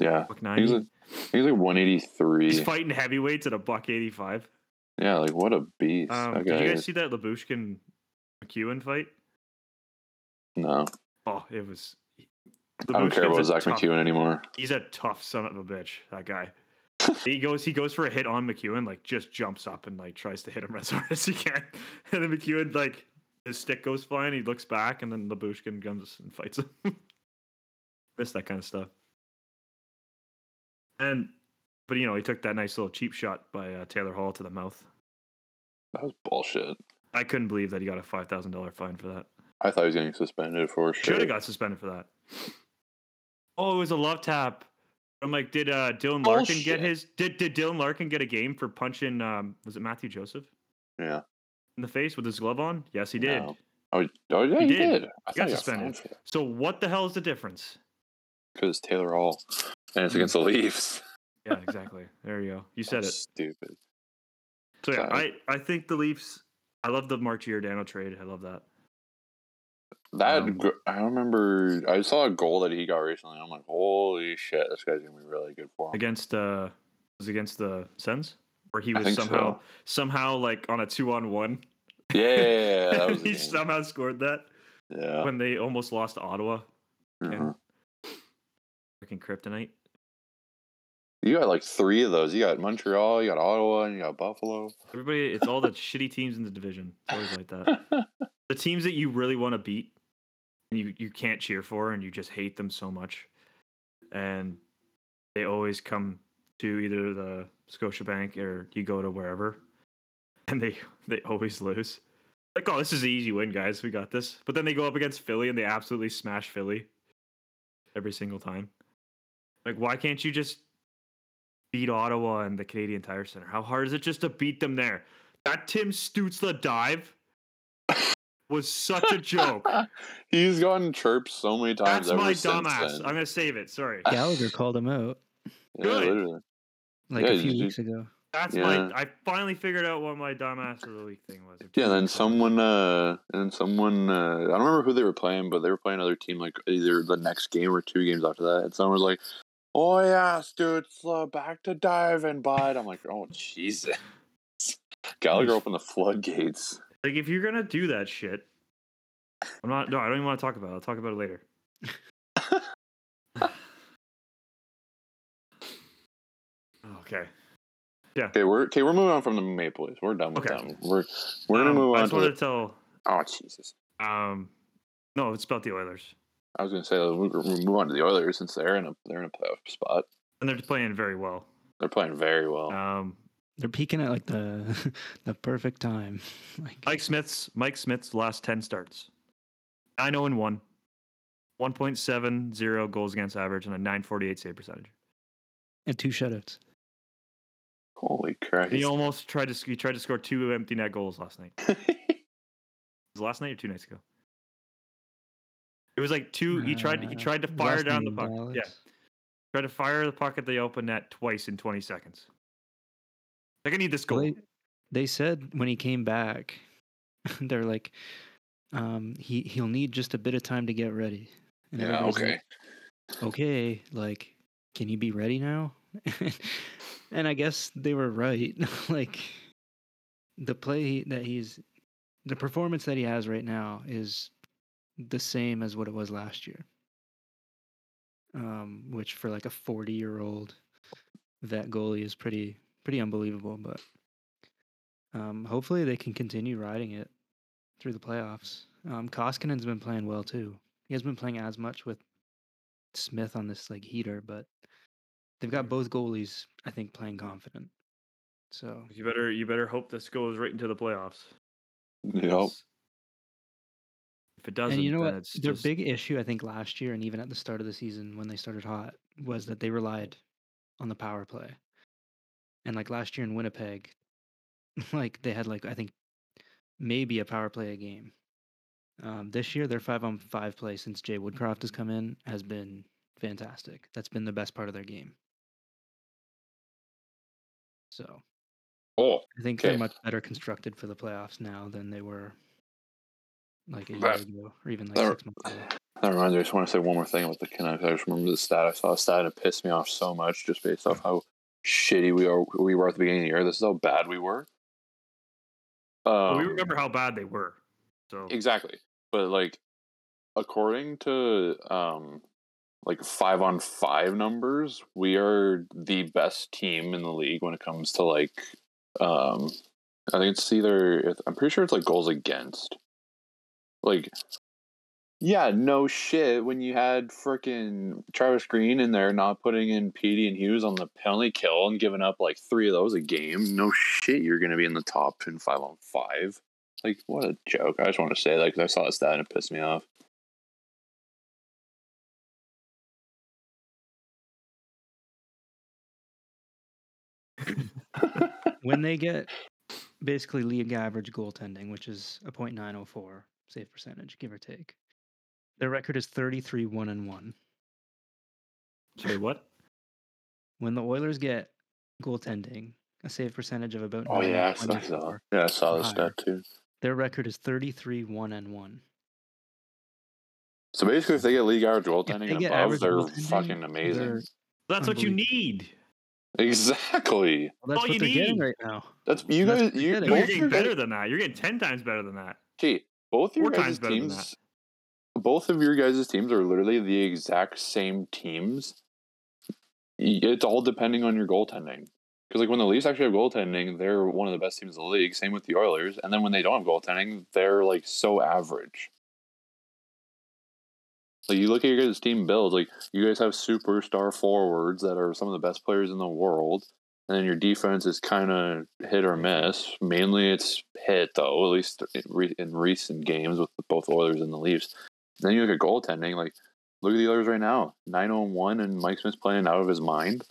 Yeah, Buck he's ninety. like he's like one eighty He's fighting heavyweights at a buck eighty five. Yeah, like what a beast Um, that did you guys see that Lyubushkin MacEwen fight? No, Oh, it was. I don't care about Zach tough- MacEwen anymore. He's a tough son of a bitch. That guy. he goes. He goes for a hit on MacEwen. Like just jumps up and like tries to hit him as hard as he can. And then MacEwen like his stick goes flying. He looks back and then Lyubushkin comes and fights him. Miss that kind of stuff. And but you know he took that nice little cheap shot by uh, Taylor Hall to the mouth. That was bullshit. I couldn't believe that he got a five thousand dollar fine for that. I thought he was getting suspended for sure. Should have got suspended for that. Oh, it was a love tap. I'm like, did uh, Dylan Larkin Bullshit. get his? Did did Dylan Larkin get a game for punching? Um, was it Mathieu Joseph Yeah. in the face with his glove on? Yes, he did. No. Oh, oh yeah, He he, did. did. I He got suspended. So what the hell is the difference? because Taylor Hall, and it's against the Leafs. Yeah, exactly. there you go. You said it. Stupid. So yeah, I I think the Leafs. I love the Mark Giordano trade. I love that. That Um, I remember. I saw a goal that he got recently. I'm like, holy shit, this guy's gonna be really good for him. against uh was against the Sens where he was somehow so. somehow like on a two on one. Yeah, yeah, yeah, he game. somehow scored that yeah. when they almost lost to Ottawa. uh-huh. Freaking kryptonite. You got like three of those. You got Montreal, you got Ottawa, and you got Buffalo. Everybody, it's all the shitty teams in the division. It's always like that. The teams that you really want to beat, you you can't cheer for, and you just hate them so much, and they always come to either the Scotiabank or you go to wherever, and they they always lose. Like, oh, this is an easy win, guys. We got this. But then they go up against Philly and they absolutely smash Philly every single time. Like, why can't you just beat Ottawa and the Canadian Tire Center? How hard is it just to beat them there? That Tim Stützle dive was such a joke. He's gotten chirped so many times. That's ever my since dumbass. I'm gonna save it. Sorry. Gallagher called him out good. literally. like Yeah, a few you- weeks ago. That's Yeah. my. I finally figured out what my dumbass of the week thing was. Yeah, and then someone, uh, and then someone, uh, I don't remember who they were playing, but they were playing another team like either the next game or two games after that. And someone was like, "Oh yeah, dude, uh, back to diving, bud." I'm like, "Oh Jesus!" Gallagher opened the floodgates. Like, if you're gonna do that shit, I'm not. No, I don't even want to talk about it. I'll talk about it later. okay. Yeah. Okay, we're okay. We're moving on from the Maple Leafs. We're done with Okay. them. We're we're gonna Um, move I on just to. wanted The, to tell. oh Jesus! Um, no, it's about the Oilers, I was gonna say we we move on to the Oilers since they're in a they're in a playoff spot. and they're playing very well. They're playing very well. Um, They're peaking at like the the perfect time. like Mike Smith's Mike Smith's last ten starts, nine zero and one, one point seven zero goals against average, and a nine forty eight save percentage. and two shutouts. Holy Christ! He almost tried to he tried to score two empty net goals last night. Was last night or two nights ago? It was like two. He tried. He Uh, tried to fire last down the in puck. Dallas. Yeah, tried to fire the puck at the open net twice in twenty seconds. Like I need this Well, goal. They, they said when he came back, they're like, um, he he'll need just a bit of time to get ready. And yeah. Okay. like, okay, like, can you be ready now? and I guess they were right. like, the play that he's, the performance that he has right now is the same as what it was last year. Um, which for like a 40 year old vet goalie is pretty pretty unbelievable. But um, hopefully they can continue riding it through the playoffs. Um, Koskinen's been playing well too. He hasn't been playing as much with Smith on this like heater, but they've got both goalies, I think, playing confident. So You better you better hope this goes right into the playoffs. Yep. It doesn't, and you know what? Their just- big issue, I think, last year and even at the start of the season when they started hot, was that they relied on the power play. And like last year in Winnipeg, like they had like I think maybe a power play a game. Um, this year, their five on five play since Jay Woodcroft has come in has been fantastic. That's been the best part of their game. So Oh, I think Okay. they're much better constructed for the playoffs now than they were like a year That- ago or even like that- six months ago. that reminds me. I just want to say one more thing about the Canucks. I just remember the stat. I saw a stat and it pissed me off so much just based off how shitty we are. We were at the beginning of the year. This is how bad we were. Well, Um, we remember how bad they were. So Exactly. But like according to um like 5 on 5 numbers, we are the best team in the league when it comes to like um I think it's either I'm pretty sure it's like goals against. Like yeah, no shit. When you had frickin' Travis Green in there not putting in Petey and Hughes on the penalty kill and giving up like three of those a game, no shit, you're gonna be in the top in five on five. Like, what a joke. I just want to say that because I saw that stat and it pissed me off. when they get basically league average goaltending, which is a .904 save percentage, give or take, their record is 33 1 and 1. Sorry, what? When the Oilers get goaltending, a save percentage of about Oh, yeah, I saw, I saw, yeah, I saw this stat too. their record is 33 1 and 1. So basically, if they get league average If goaltending above, average they're goaltending, fucking amazing. they're- That's what you need. Exactly. Well, that's all what you they're getting need. right now. That's you That's guys. what You they're getting. you're both getting your guys- better than that. You're getting ten times better than that. Okay, both your guys' times better than teams, both of your guys' teams are literally the exact same teams. It's all depending on your goaltending. Because like when the Leafs actually have goaltending, they're one of the best teams in the league. Same with the Oilers, and then when they don't have goaltending, they're like so average. Like you look at your guys' team build, like you guys have superstar forwards that are some of the best players in the world, and then your defense is kind of hit or mm-hmm. miss. Mainly, it's hit though, at least in re- in recent games with both Oilers and the Leafs. then you look at goaltending, like look at the Oilers right now, nine on one, and Mike Smith's playing out of his mind.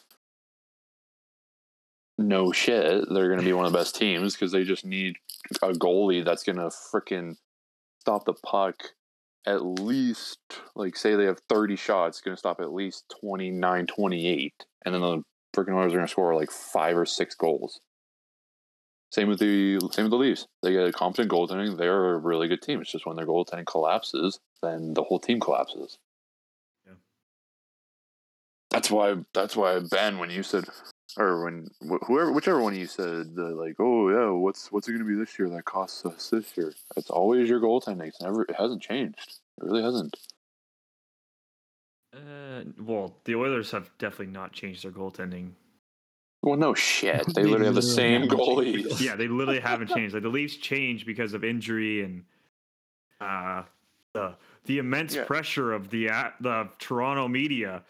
No shit, they're going to be one of the best teams because they just need a goalie that's going to freaking stop the puck at least like say they have 30 shots going to stop at least 29 28 and then the freaking Oilers are going to score like five or six goals. Same with the same with the Leafs. They get a competent goaltending. They're a really good team. It's just when their goaltending collapses then the whole team collapses. Yeah. that's why that's why Ben when you said or when wh- whoever whichever one you said the, like oh yeah what's what's it going to be this year that costs us this year? It's always your goaltending. It's never it hasn't changed. It really hasn't Uh, well, the Oilers have definitely not changed their goaltending. well no shit they, They literally have the same haven't goalie. Yeah, they literally haven't changed. Like the Leafs changed because of injury and uh, the the immense Yeah. pressure of the uh, the Toronto media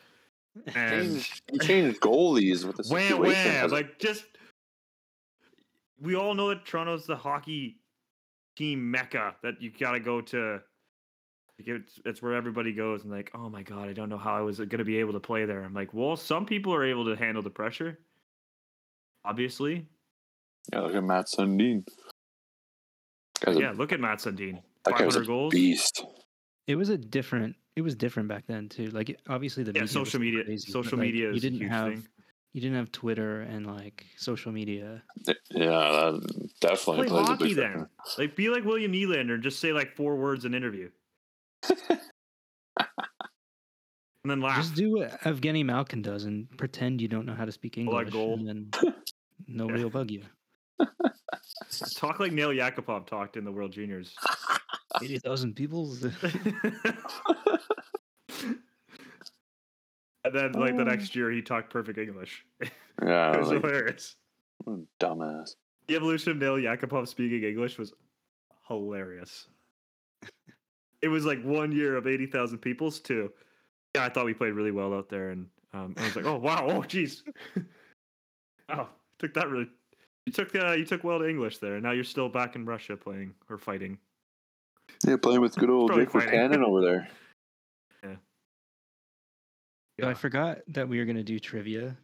and changed, you changed goalies with the wham situation wham. hasn't- Like just we all know that Toronto's the hockey team mecca that you got to go to. Like, It's, it's where everybody goes and like, oh my god, I don't know how I was going to be able to play there. I'm like, well, some people are able to handle the pressure, obviously. yeah look at Matt Sundin Guy's a- Yeah, look at Matt Sundin, that guy a 500 goals. beast It was a different. It was different back then too. Like obviously the Yeah, media social media. crazy, social like, media You is a didn't huge have thing. you didn't have Twitter and like social media. yeah that definitely Play plays a hockey big then. factor. Like, be like William Nylander just say like four words in interview, and then laugh. Just do what Evgeny Malkin does and pretend you don't know how to speak Pull that English, goal. and then nobody will bug you. Talk like Nail Yakupov talked in the World Juniors. Eighty thousand people. and then, like the oh. next year, he talked perfect English. yeah it was like, hilarious. dumbass The evolution of Nail Yakupov speaking English was hilarious. It was like one year of eighty thousand people's too. Yeah, I thought we played really well out there, and um, I was like, oh wow, oh jeez, oh took that really. You took uh, you took well to English there. Now you're still back in Russia playing or fighting. yeah playing with good old Probably Jake fighting. Buchanan over there Yeah. I forgot that we were gonna do trivia.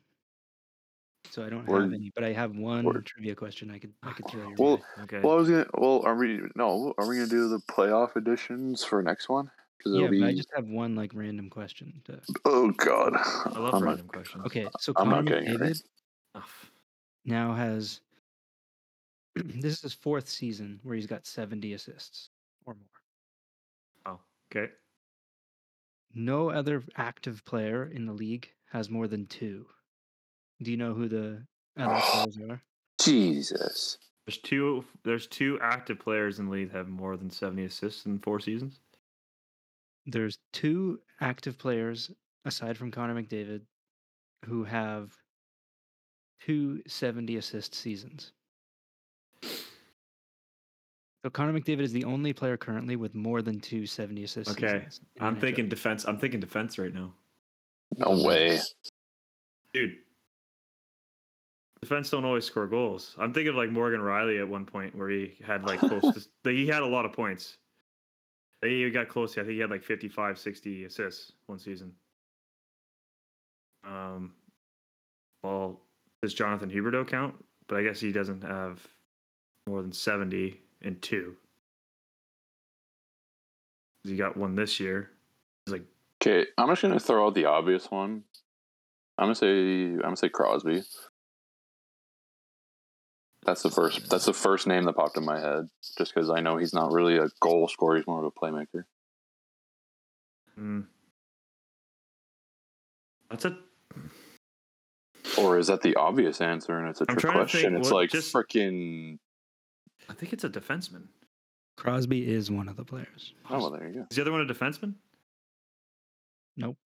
So I don't Or- have any, but I have one or- trivia question I could I could throw your Well, way. Okay. well I was gonna well are we no are we gonna do the playoff editions for next one because Yeah, it'll but I just have one like random question. To... oh god I love I'm not- random questions. Okay, so I'm Connor not getting it right. Now has this is his fourth season where he's got 70 assists or more. oh, okay. No other active player in the league has more than two. Do you know who the other players are? Jesus There's two. There's two active players in the league that have more than 70 assists in four seasons. There's two active players aside from Connor McDavid who have two 70 assist seasons. So Connor McDavid is the only player currently with more than two 70 assists. Okay, seasons. in the I'm NHL. thinking defense. I'm thinking defense right now, no way dude. Defense don't always score goals. I'm thinking of like Morgan Rielly at one point where he had like close to. like, He had a lot of points. He got close. I think he had like 55, 60 assists one season. Um, well, does Jonathan Huberdeau count? But I guess he doesn't have more than 70 and two. He got one this year. It's like, okay I'm just gonna throw out the obvious one I'm gonna say I'm gonna say Crosby that's the first that's the first name that popped in my head just because I know he's not really a goal scorer he's more of a playmaker Mm. That's a Or is that the obvious answer and it's a I'm trick question? think it's what- like just- freaking. I think it's a defenseman. Crosby is one of the players. Oh, well, there you go. Is the other one a defenseman? Nope.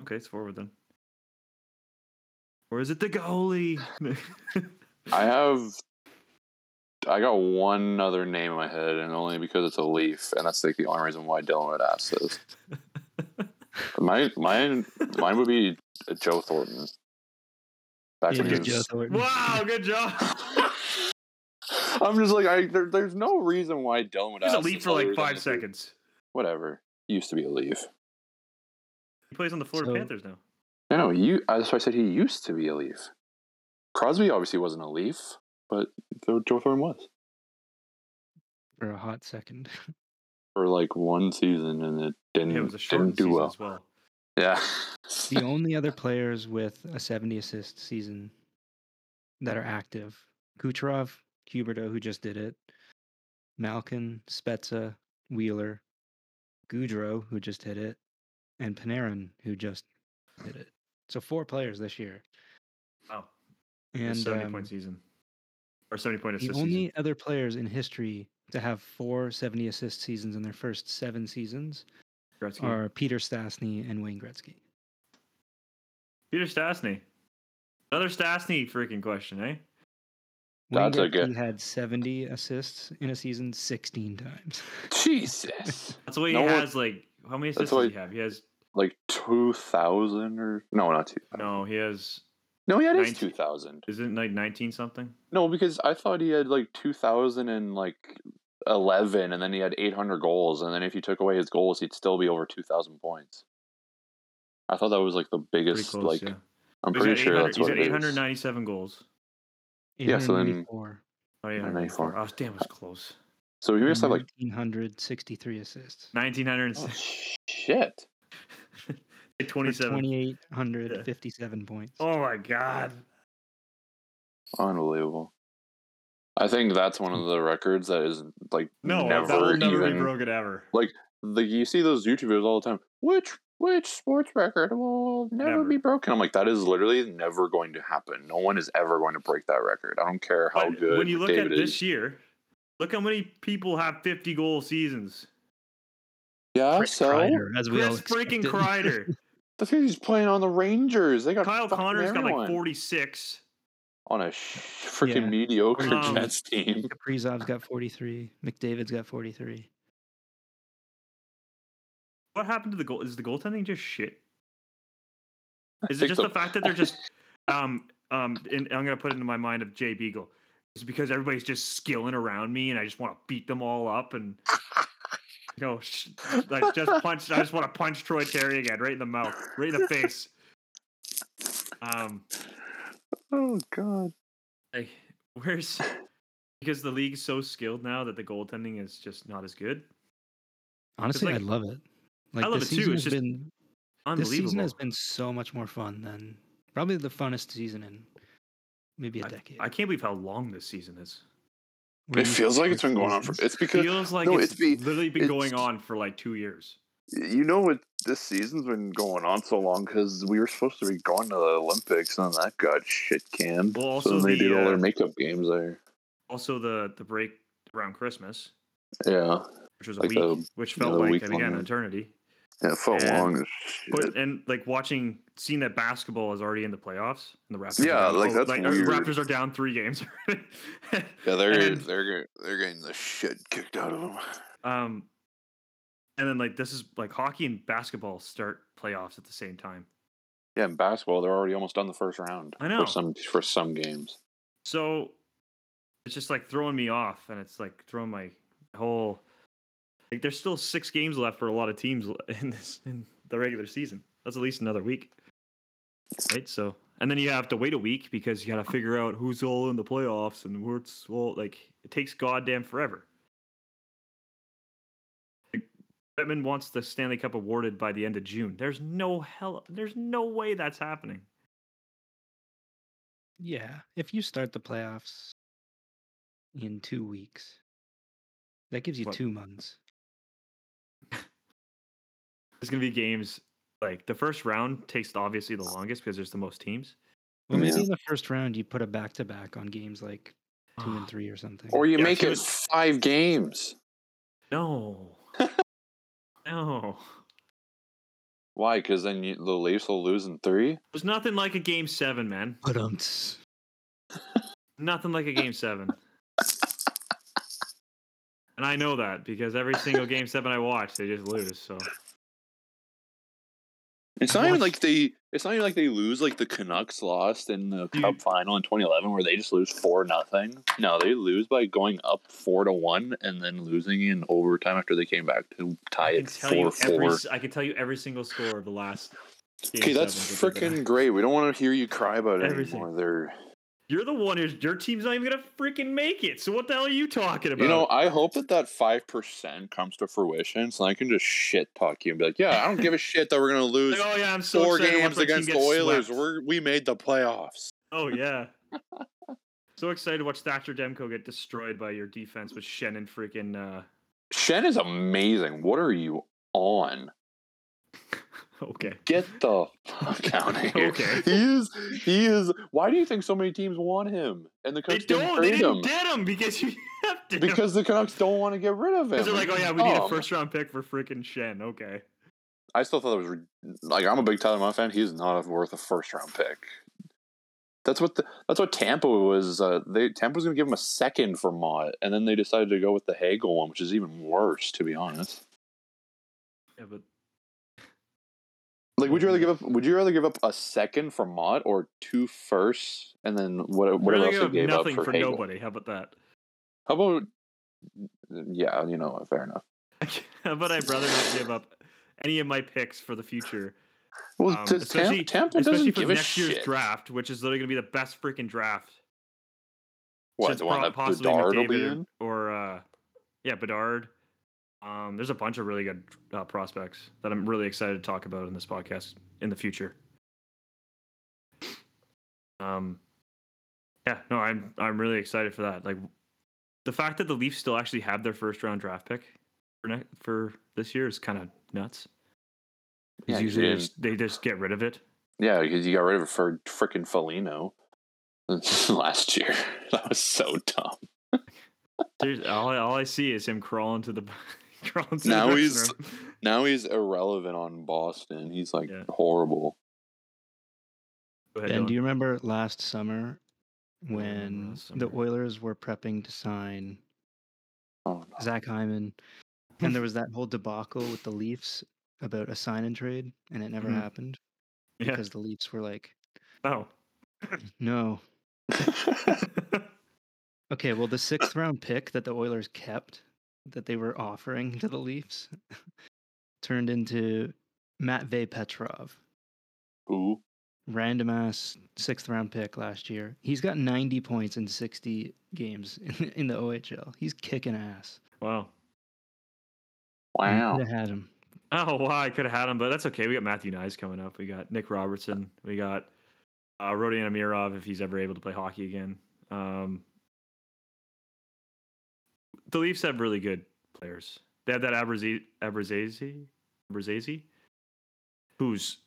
Okay, it's forward then. Or is it the goalie? I have. I got one other name in my head, and only because it's a Leaf, and that's like the only reason why Dylan would ask this. mine, mine, mine would be Joe Thornton. Back Yeah, when he good Joe Thornton. wow, good job. I'm just like I. There, there's no reason why Dylan would ask. He's a leaf for like five if he- seconds. Whatever. He used to be a Leaf. He plays on the Florida So- Panthers now. No, no, you. That's why I said he used to be a Leaf. Crosby obviously wasn't a Leaf, but Joe Joe Thornton was For a hot second. for like one season, and it didn't Yeah, it was a short didn't do well. as well. Yeah. the only other players with a 70 assist season that are active Kucherov, Huberdeau, who just did it, Malkin, Spezza, Wheeler, Gaudreau, who just hit it, and Panarin, who just did it. So four players this year. Wow. And seventy um, point season. Or seventy point assist. the only season. other players in history to have four 70 assist seasons in their first seven seasons Gretzky. are Peter Stastny and Wayne Gretzky. Peter Stastny. Another Stastny freaking question, eh? Wayne That's a good- Gretzky had 70 assists in a season 16 times. Jesus. That's why he No one- has like how many That's assists does why- he have? He has like 2000 or no not 2000 no, he has no yeah it is 19. 2000 isn't it like nineteen something? no because i thought he had like 2000 and like 11 and then he had 800 goals and then if you took away his goals he'd still be over 2000 points i thought that was like the biggest close, like yeah. i'm He's pretty sure that's what got it eight hundred is goals. Yeah, so then- Oh yeah, 194. Oh damn, it was close. so he must have like 1963 assists. Nineteen hundred oh, shit for twenty seven. 2,857 points. Oh my god. unbelievable i think that's one of the records that is like No, never, that will never even be broken ever. like you see those YouTubers all the time. Which which sports record will never, Never. be broken? I'm like, that is literally never going to happen. No one is ever going to break that record. I don't care how But good. when you look David at is. this year, look how many people have fifty goal seasons. yeah, Chris so Kreider, as we all Chris freaking expected. Kreider. the thing he's playing on the Rangers. They got Kyle fucking Connor's got like forty six. on a sh- freaking Yeah. mediocre Um, Jets team. Kaprizov's got 43. McDavid's got 43. What happened to the goal? Is the goaltending just shit? I Is it just the fact that they're just um um? And I'm gonna put it into my mind of Jay Beagle. It's because everybody's just skilling around me, and I just want to beat them all up, and you know, sh- like just punch. I just want to punch Troy Terry again, right in the mouth, right in the face. Um, oh god. like where's because the league's so skilled now that the goaltending is just not as good. Honestly, like- I love it. Like love this it too, season it's has just been this season has been so much more fun than probably the funnest season in maybe a I, decade. I can't believe how long this season is. It feels like it's been going on for. It's because Feels like no, it's, it's be- literally been it's- going on for like two years. you know what this season's been going on so long because we were supposed to be going to the Olympics and that got shit canned. Well, so also then they the, did all uh, their makeup games there. Also, the the break around Christmas, Yeah, which was a Like week, the- which felt like week and again an eternity. Yeah, And- long. But and like watching, seeing that basketball is already in the playoffs, and the Raptors. Yeah, are down, like, oh, that's like, uh, weird. Raptors are down three games. yeah, they're and- they're they're getting the shit kicked out of them. um, and then like this is like hockey and basketball start playoffs at the same time. Yeah, in basketball, they're already almost done the first round. I know. for some for some games. So it's just like throwing me off, and it's like throwing my whole. Like there's still six games left for a lot of teams in this in the regular season. That's at least another week, right? So and then you have to wait a week because you got to figure out who's all in the playoffs and what's all like it takes goddamn forever. Like, Bettman wants the Stanley Cup awarded by the end of June. There's no hell. There's no way that's happening. Yeah, if you start the playoffs in two weeks, that gives you What? two months. There's gonna be games like the first round takes obviously the longest because there's the most teams. Well, maybe Yeah. in the first round you put a back to back on games like two and three or something. Or you Yeah, make it it's- five games. No. no. Why? Because then you, the Leafs will lose in three. There's nothing like a game seven, man. But um, Nothing like a game seven. and I know that because every single game seven I watch, they just lose. So It's not even like they. It's not even like they lose like the Canucks lost in the Dude. Cup final in 2011, where they just lose four nothing. No, they lose by going up four to one and then losing in overtime after they came back to tie it four four. I can tell you every single score of the last. Okay, that's seven that they did freaking great. We don't want to hear you cry about it Everything. anymore. They're. You're the one who's your team's not even gonna freaking make it. So what the hell are you talking about? you know, I hope that that five percent comes to fruition, so I can just shit talk you and be like, "Yeah, I don't give a shit that we're gonna lose Like, oh yeah, I'm so four games against the Oilers. We're we made the playoffs." Oh yeah. so excited to watch Thatcher Demko get destroyed by your defense with Schenn and freaking. Uh... Schenn is amazing. What are you on? Okay. Get the fuck out of here. Okay. He is he is why do you think so many teams want him? And the They Canucks didn't don't. They didn't him. get him because you have to. Because the Canucks don't want to get rid of him. Because they're like, oh yeah, we need a first round pick for freaking Schenn. Okay. I still thought it was like I'm a big Tyler Motte fan. He's not worth a first round pick. That's what the, that's what Tampa was. Uh, they Tampa was going to give him a second for Motte, and then they decided to go with the Hagel one, which is even worse, to be honest. Yeah, but Like, would you rather give up? Would you rather give up a second for Motte or two firsts, and then what? Whatever really else they gave up for, for Hagel? nobody. How about that? How about? Yeah, you know, fair enough. How about I'd rather not give up any of my picks for the future, Well, um, does especially Tampa, Tampa especially for next year's shit. draft, which is literally going to be the best freaking draft. What since the one pro- that possibly Bedard will be or- in? or uh, yeah, Bedard. Um, there's a bunch of really good uh, prospects that I'm really excited to talk about in this podcast in the future. Um, yeah, no, I'm I'm really excited for that. Like the fact that the Leafs still actually have their first round draft pick for ne- for this year is kind of nuts. Yeah, usually they just, they just get rid of it. Yeah, because you got rid of it for freaking Foligno last year. That was so dumb. All, I- all I see is him crawling to the Now he's- room. Now he's irrelevant on Boston. He's like Yeah. horrible. Go ahead, And Dylan. do you remember last summer when last the. Oilers were prepping to sign Oh, no. Zach Hyman, and there was that whole debacle with the Leafs about a sign and trade, and it never Mhm. happened Yeah. because the Leafs were like, Oh. no. Okay, well, the sixth round pick that the Oilers kept, that they were offering to the Leafs, turned into Matvey Petrov, Ooh. random ass sixth round pick last year. He's got 90 points in 60 games in, in the OHL. He's kicking ass. wow. Wow. Could have had him. Oh wow, I could have had him, but that's okay. We got Matthew Knies coming up. We got Nick Robertson. We got uh, Rodion Amirov if he's ever able to play hockey again. Um, the Leafs have really good players. They have that Abraze- Abrazazi, Abrazazi, who's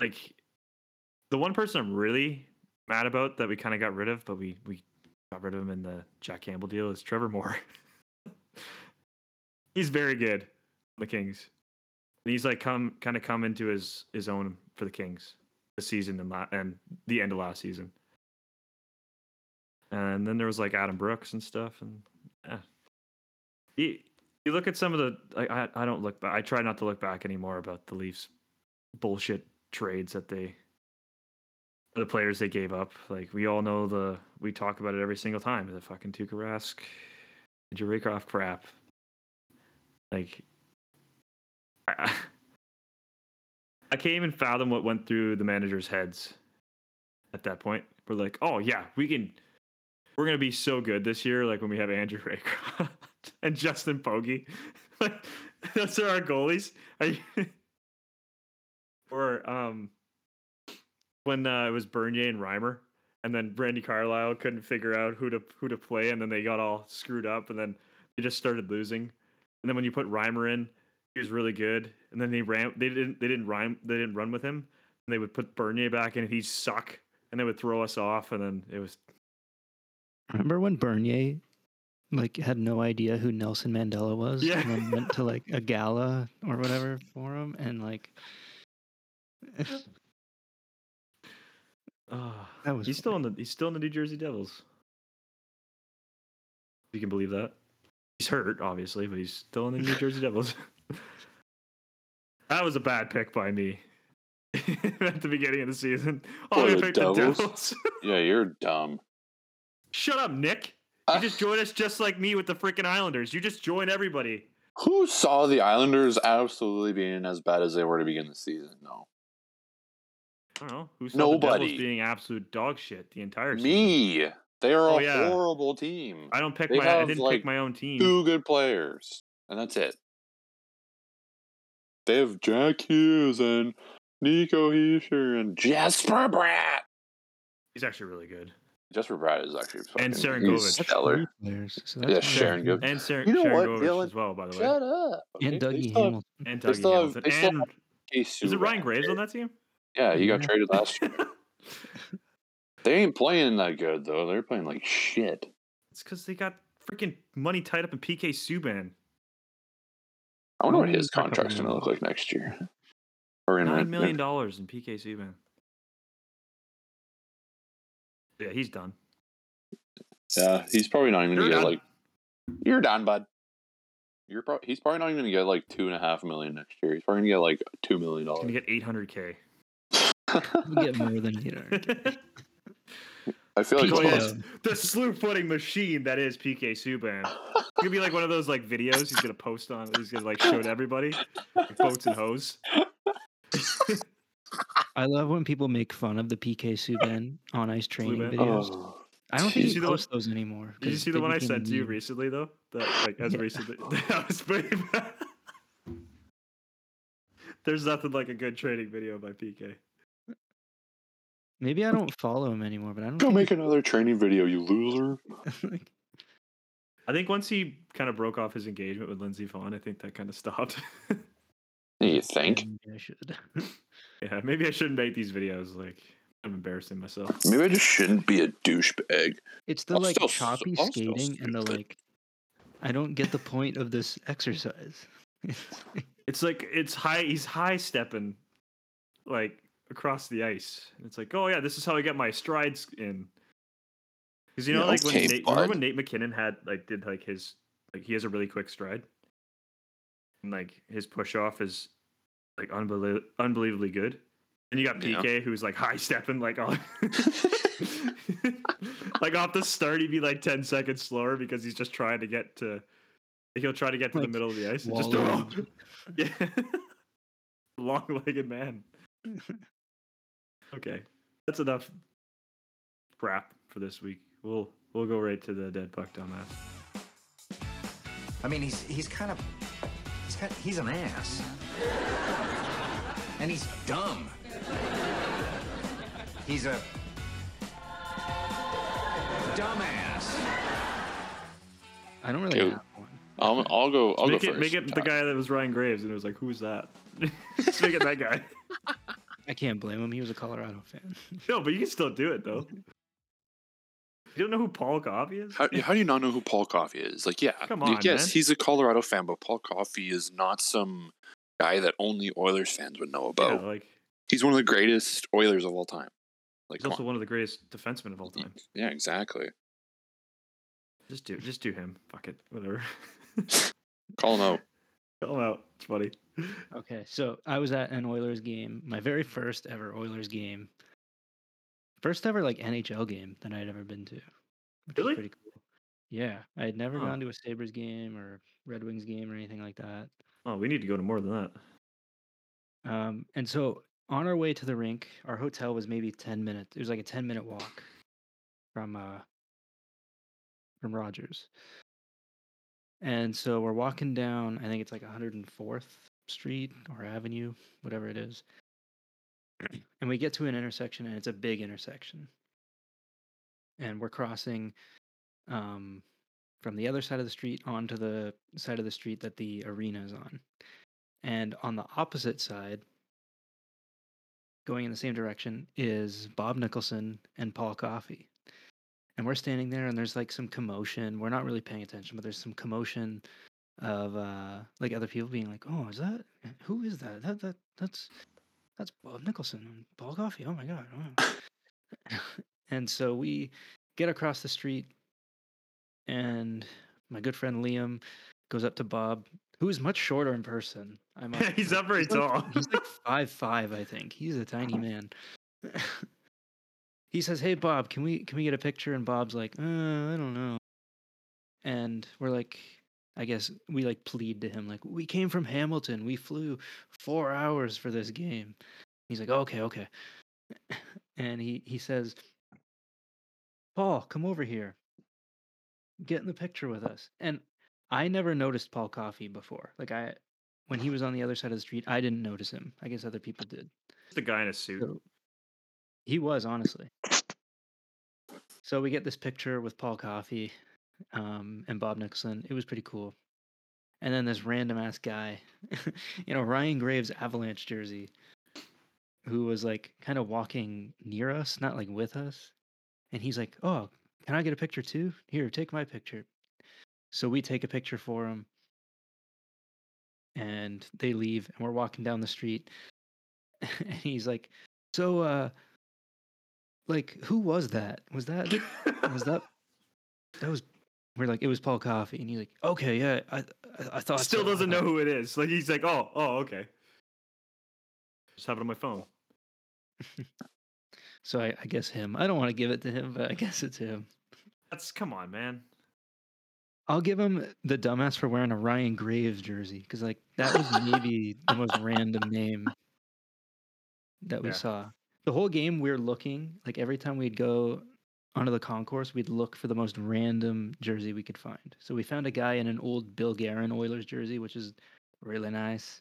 like the one person I'm really mad about that we kind of got rid of, but we we got rid of him in the Jack Campbell deal is Trevor Moore. He's very good, the Kings. And he's like come kind of come into his his own for the Kings this season and la- and the end of last season. And then there was like Adam Brooks and stuff, and yeah. You, you look at some of the I I don't look back. I try not to look back anymore about the Leafs bullshit trades that they the players they gave up. Like we all know the we talk about it every single time. The fucking Tuukka Rask, Raycroft crap. Like I, I can't even fathom what went through the managers' heads at that point. We're like, oh yeah, we can we're gonna be so good this year, like when we have Andrew Raycroft and Justin Pogge. like those are our goalies. Or um when uh, it was Bernier and Reimer, and then Randy Carlyle couldn't figure out who to who to play, and then they got all screwed up, and then they just started losing. And then when you put Reimer in, he was really good, and then they ran. They didn't. They didn't rhyme. They didn't run with him. And they would put Bernier back in, and he'd suck, and they would throw us off, and then it was Remember when Bernier like had no idea who Nelson Mandela was? Yeah. And then went to like a gala or whatever for him and like Ah, That was he's still in the he's still in the New Jersey Devils. You can believe that. He's hurt, obviously, but he's still in the New Jersey Devils. that was a bad pick by me at the beginning of the season. Oh, For I the picked the Devils? Devils. Yeah, you're dumb. Shut up, Nick. You just joined us just like me with the freaking Islanders. You just join everybody. Who saw the Islanders absolutely being as bad as they were to begin the season? No. I don't know. Who saw the Devils being absolute dog shit the entire season? Me. They are Oh, a yeah. horrible team. I don't pick They my I didn't like, pick my own team. Two good players, and that's it. They have Jack Hughes and Nico Hischier and Jesper Bratt. He's actually really good. Jesper Bratt is actually And fucking- Sharangovich. he's That's stellar. players. So Yeah, that's Sharon good. Go- And Sar- You know what, Sharangovich Dylan? as well, by the way. Shut up. And okay? They Dougie still have Hamilton. And They Dougie still Hamilton. they still And Case is it Ryan Graves on that team? Yeah, he got Yeah. traded last year. They ain't playing that good though. They're playing like shit. It's because they got freaking money tied up in PK Subban. I wonder what his for a couple contract's gonna look like next year. Or in Nine million dollars in PK Subban. Yeah, he's done. Yeah, he's probably not even gonna You're get done. like. You're done, bud. You're pro- he's probably not even gonna get like two and a half million next year. He's probably gonna get like two million He's gonna get 800k. Get more than you know. I feel like Oh, yeah. most- the slew footing machine that is PK Subban. It's gonna be like one of those like videos he's gonna post on. He's gonna like show to everybody, like boats and hose. I love when people make fun of the PK Subban on ice training Subban? videos. Oh, I don't think you you see one- post those anymore. Did you see the one I sent to you recently though? That like as Yeah. recently that was pretty bad. There's nothing like a good training video by PK. Maybe I don't follow him anymore, but I don't. Go think make another training video, you loser. like, I think once he kind of broke off his engagement with Lindsey Vonn, I think that kind of stopped. You think? maybe I should. Yeah, maybe I shouldn't make these videos. Like I'm embarrassing myself. Maybe I just shouldn't be a douchebag. It's the I'll like still choppy I'll skating and the like. I don't get the point of this exercise. It's like it's high. He's high stepping, like across the ice. It's like, oh yeah, this is how I get my strides in. Because you know, Yeah, like when Nate, remember when Nate MacKinnon had like did like his like he has a really quick stride, and like his push off is like unbelie- unbelievably good. And you got Yeah. PK who's like high stepping like on like off the start he'd be like ten seconds slower because he's just trying to get to he'll try to get to Like the middle of the ice and just wallowing. yeah. Long-legged man. Okay. That's enough crap for this week. We'll we'll go right to the dead puck dumbass. I mean, he's he's kind of he's kind he's an ass, and he's dumb. He's a dumbass. I don't really Ew. have one. I'll, I'll go. I'll make go it first. make it the guy that was Ryan Graves and it was like, who's that? Just make it that guy. I can't blame him. He was a Colorado fan. No, but you can still do it though. You don't know who Paul Coffey is? How, how do you not know who Paul Coffey is? Like, yeah, Come y- on, yes, man. he's a Colorado fan, but Paul Coffey is not some guy that only Oilers fans would know Yeah, about. like He's one of the greatest Oilers of all time. Like, he's also on. one of the greatest defensemen of all time. yeah, exactly. Just do just do him. Fuck it. Whatever. Call him out. Call him out. It's funny. Okay, so I was at an Oilers game, my very first ever Oilers game. First ever like NHL game that I'd ever been to. Which Really? Pretty cool. Yeah, I had never Huh. gone to a Sabres game or Red Wings game or anything like that. Oh, we need to go to more than that. Um, and so on our way to the rink, our hotel was maybe 10 minutes. It was like a 10 minute walk from uh from Rogers. And so we're walking down, I think it's like 104th Street or Avenue, whatever it is. And we get to an intersection and it's a big intersection. And we're crossing um from the other side of the street onto the side of the street that the arena is on. And on the opposite side, going in the same direction, is Bob Nicholson and Paul Coffey. And we're standing there, and there's like some commotion. We're not really paying attention, but there's some commotion of uh like other people being like, "Oh, is that who is that? That that that's that's Bob Nicholson and Paul Coffey. Oh my god!" oh." and so we get across the street, and my good friend Liam goes up to Bob, who is much shorter in person. I must He's not very He's like- tall. he's like five five, I think. He's a tiny man. he says, "Hey Bob, can we can we get a picture?" And Bob's like, uh, "I don't know." And we're like, I guess we like plead to him, like, "We came from Hamilton. We flew four hours for this game." He's like, "Okay, okay." And he he says, "Paul, come over here. Get in the picture with us." And I never noticed Paul Coffey before. Like I, when he was on the other side of the street, I didn't notice him. I guess other people did. A guy in a suit. So he was honestly. So we get this picture with Paul Coffey um, and Bob Nicholson. It was pretty cool. And then this random ass guy, you know, Ryan Graves Avalanche jersey, who was like kind of walking near us, not like with us. And he's like, "Oh, can I get a picture too? Here, take my picture." So we take a picture for him. And they leave and we're walking down the street. and he's like, "So uh like who was that? Was that was that that was we're like it was Paul Coffey and he's like, "Okay, yeah, I I, I thought Still so, doesn't know who it is. Like he's like, oh, oh, okay. Just have it on my phone. So I, I guess him. I don't want to give it to him, but I guess it's him. That's come on, man. I'll give him the dumbass for wearing a Ryan Graves jersey because like that was maybe the most random name that we Yeah. saw. The whole game we were looking like every time we'd go onto the concourse, we'd look for the most random jersey we could find. So we found a guy in an old Bill Guerin Oilers jersey, which is really nice.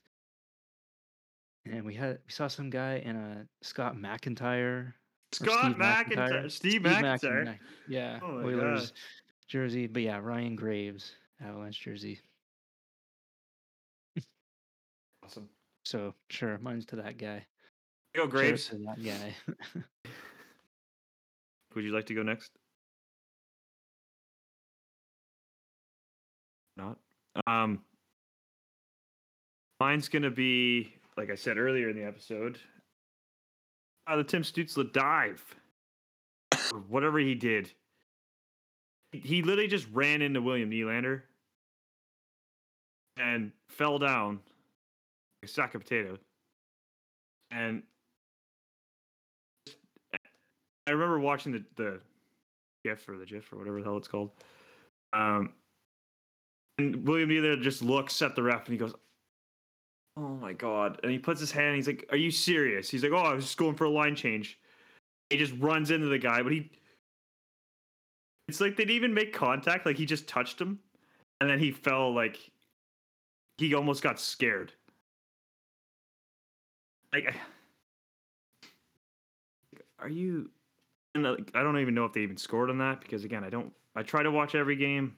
And we had we saw some guy in a Scott McIntyre Scott McIntyre. Steve McIntyre. Mac- Yeah, Oh Oilers God. jersey, but yeah, Ryan Graves Avalanche jersey. Awesome. So sure, mine's to that guy. Go Sure, Graves. to that guy. Would you like to go next? Not. Um, mine's gonna be like I said earlier in the episode. Uh, the Tim Stützle dive, whatever he did. He- literally just ran into William Nylander and fell down a sack of potatoes. And I remember watching the the GIF or the GIF or whatever the hell it's called. Um, and William Nylander just looks at the ref and he goes, "Oh my god!" And he puts his hand. And he's like, "Are you serious?" He's like, "Oh, I was just going for a line change." He just runs into the guy, but he. It's like they didn't even make contact. Like he just touched him, and then he fell. Like he almost got scared. Like, are you? And uh, I don't even know if they even scored on that because again, I don't. I try to watch every game.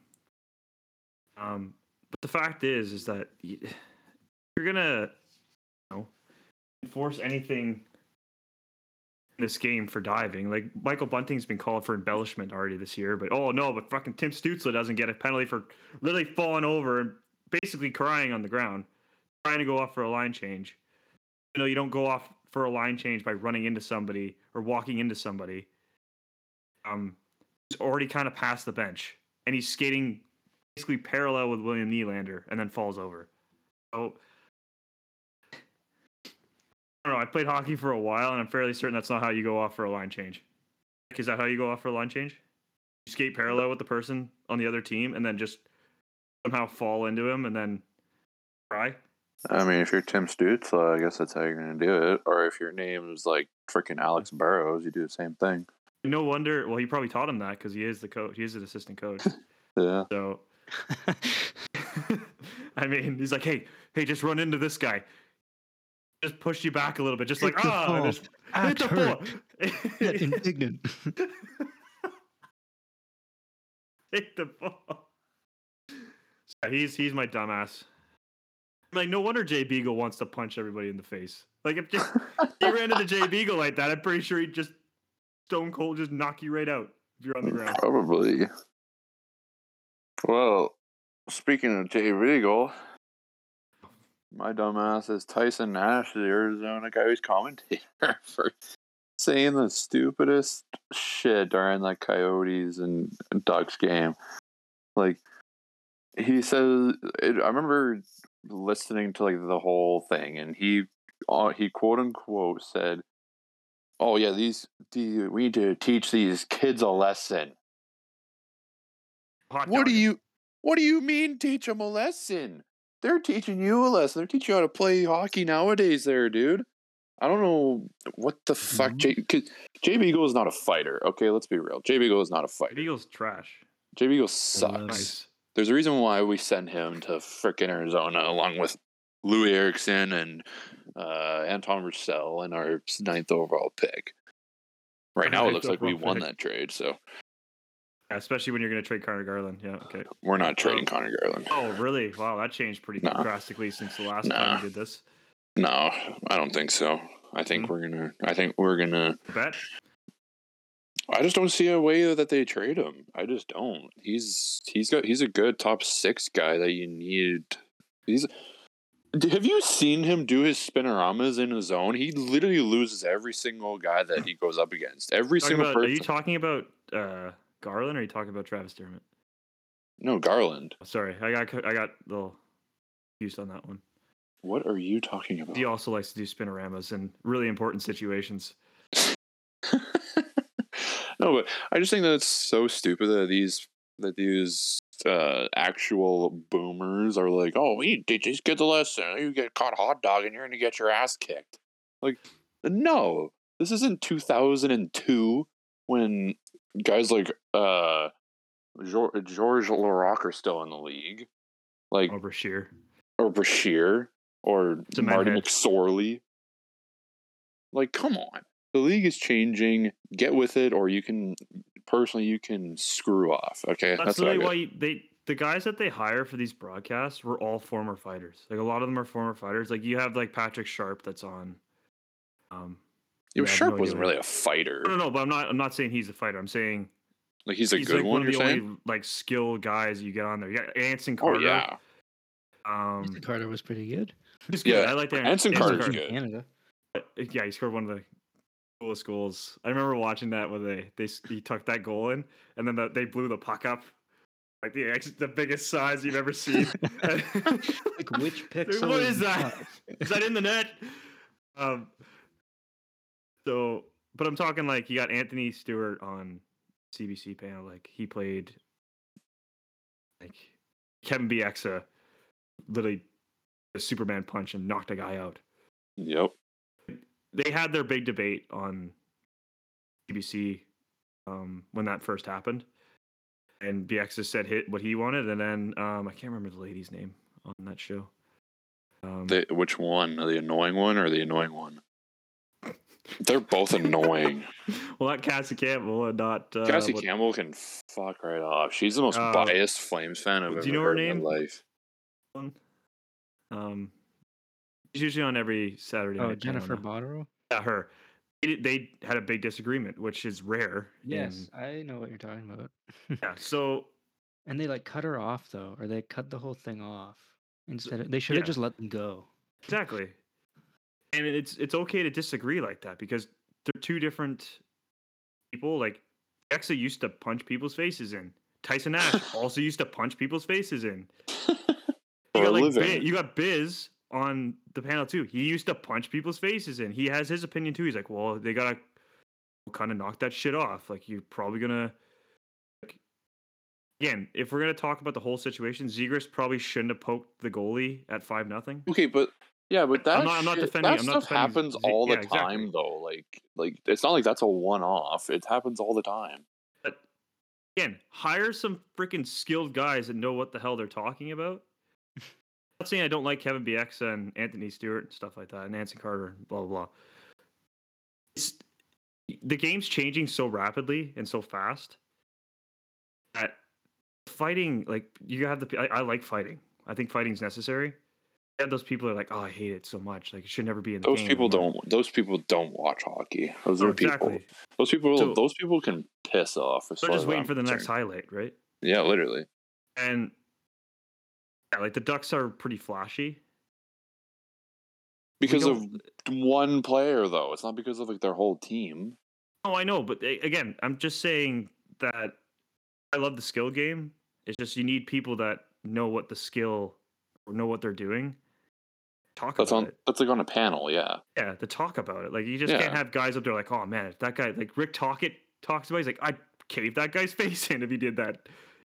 Um, but the fact is, is that you're gonna, you know, enforce anything in this game for diving. Like Michael Bunting's been called for embellishment already this year, but oh no, but fucking Tim Stützle doesn't get a penalty for literally falling over and basically crying on the ground, trying to go off for a line change. You know, you don't go off for a line change by running into somebody or walking into somebody. Um, he's already kind of past the bench, and he's skating basically parallel with William Nylander, and then falls over. So I don't know. I played hockey for a while, and I'm fairly certain that's not how you go off for a line change. Is that how you go off for a line change? You skate parallel with the person on the other team, and then just somehow fall into him, and then cry. I mean, if you're Tim Stutz, I guess that's how you're gonna do it. Or if your name's like freaking Alex Burrows, you do the same thing. No wonder. Well, he probably taught him that because he is the coach. He is an assistant coach. Yeah. So, I mean, he's like, hey, hey, just run into this guy. Just push you back a little bit, just Hit like the ah, ball. just hit Act the hurt. ball. Get indignant. hit the ball. So he's he's my dumbass. Like, no wonder Jay Beagle wants to punch everybody in the face. Like, if just he ran into Jay Beagle like that, I'm pretty sure he'd just stone cold just knock you right out if you're on the ground. Probably. Well, speaking of Jay Beagle, my dumbass is Tyson Nash, the Arizona guy who's commentator, for saying the stupidest shit during the Coyotes and Ducks game. Like, he says, it, I remember listening to like the whole thing, and he, uh, he quote unquote said, "Oh yeah, these, the, we need to teach these kids a lesson." Hot What do you What do you mean teach them a lesson? They're teaching you a lesson. They're teaching you how to play hockey nowadays there, dude. I don't know what the fuck mm-hmm. Jay cause Jay Beagle is not a fighter. Okay, let's be real. Jay Beagle is not a fighter. Beagle's trash. Jay Beagle sucks. Nice. There's a reason why we send him to frickin' Arizona along with Louis Erickson and uh, Antoine Roussel and our ninth overall pick. Right now, it looks like we won pick. that trade, so Yeah, especially when you're going to trade Conor Garland. Yeah, okay. we're not trading Conor Garland. Oh, really? Wow, that changed pretty No. drastically since the last No. time we did this. No, I don't think so. I think Hmm. we're gonna. I think we're gonna. Bet. I just don't see a way that they trade him. I just don't. He's he's got he's a good top six guy that you need. He's. Have you seen him do his spinoramas in his zone? He literally loses every single guy that he goes up against. Every Talking single about- are person. you talking about uh, Garland or are you talking about Travis Dermott? no, Garland. Oh, sorry, I got I got a little confused on that one. What are you talking about? He also likes to do spinoramas in really important situations. no, but I just think that it's so stupid that these that these uh, actual boomers are like, oh, to teach these kids lesson. You get caught hot dog and you're gonna get your ass kicked. Like, no, this isn't 2002 when guys like uh George, George are still in the league, like Over sheer. or Brashear or Marty. McSorley. Like, come on. The league is changing. Get with it, or you can personally you can screw off. Okay, That's, what I literally got. why you, they the guys that they hire for these broadcasts were all former fighters. Like a lot of them are former fighters. Like you have like Patrick Sharp that's on. Um, Yeah, I Sharp no wasn't really a fighter. no, no, no. But I'm not. I'm not saying he's a fighter. I'm saying Like he's a he's good like one. one of You're the saying? only like skilled guys you get on there. Yeah, got Anson Oh Carter. yeah, Um, Anson Carter was pretty good. he's good. Yeah, I like that. Anson Carter's From good. Canada. Yeah, he scored one of the coolest goals. I remember watching that when they they s- he tucked that goal in, and then the, they blew the puck up, like the ex- the biggest size you've ever seen. Like which Dude, pixel? what is that? Is that in the net? Um. So, but I'm talking like you got Anthony Stewart on CBC panel. Like he played, like Kevin Bieksa, literally a Superman punch and knocked a guy out. yep. They had their big debate on CBC um, when that first happened, and Bieksa said hit what he wanted, and then um, I can't remember the lady's name on that show. Um, The, which one? The annoying one or the annoying one? They're both annoying. well, not Cassie Campbell and not uh, Cassie what- Campbell can fuck right off. She's the most Uh, biased Flames fan I've do ever you know her name? life. Um, she's usually on every Saturday. Oh, night panel Jennifer now. Botterill. Yeah, her. They, they had a big disagreement, which is rare. Yes, in- I know what you're talking about. yeah. So and they like cut her off though, or they cut the whole thing off instead. Of, they should have yeah. just let them go. exactly, and it's it's okay to disagree like that because they're two different people. Like Exa used to punch people's faces in. Tyson Nash also used to punch people's faces in. You got, like. Biz, you got Biz on the panel too. He used to punch people's faces in. He has his opinion too. He's like, well, they gotta kind of knock that shit off. Like you're probably gonna. Like, again, if we're gonna talk about the whole situation, Zegras probably shouldn't have poked the goalie at five nothing. Okay, but yeah, but that I'm not- I'm not shit- defending- that I'm not stuff defending happens Z- all the yeah, exactly. time though. Like like it's not like that's a one off. It happens all the time. But again, hire some freaking skilled guys that know what the hell they're talking about. Not saying I don't like Kevin Bieksa and Anthony Stewart and stuff like that, and Anson Carter, blah blah blah. It's, the game's changing so rapidly and so fast that fighting, like you have the, I, I like fighting. I think fighting's necessary, have those people are like, oh, I hate it so much. Like it should never be in the Those game people anymore." don't. Those people don't watch hockey. Those Oh, are people. Those people. So- those people can piss off. They're just waiting I'm for the next highlight, right? Yeah, literally. And yeah, like the Ducks are pretty flashy. Because of one player, though. It's not because of like their whole team. Oh, I know, but a- again, I'm just saying that I love the skill game. It's just you need people that know what the skill or know what they're doing. Talk That's about on. it. That's like on a panel. Yeah. Yeah, to talk about it. Like you just can't have guys up there like, oh man, that guy like Rick Tocchet talks about. it, He's like, I'd cave that guy's face in if he did that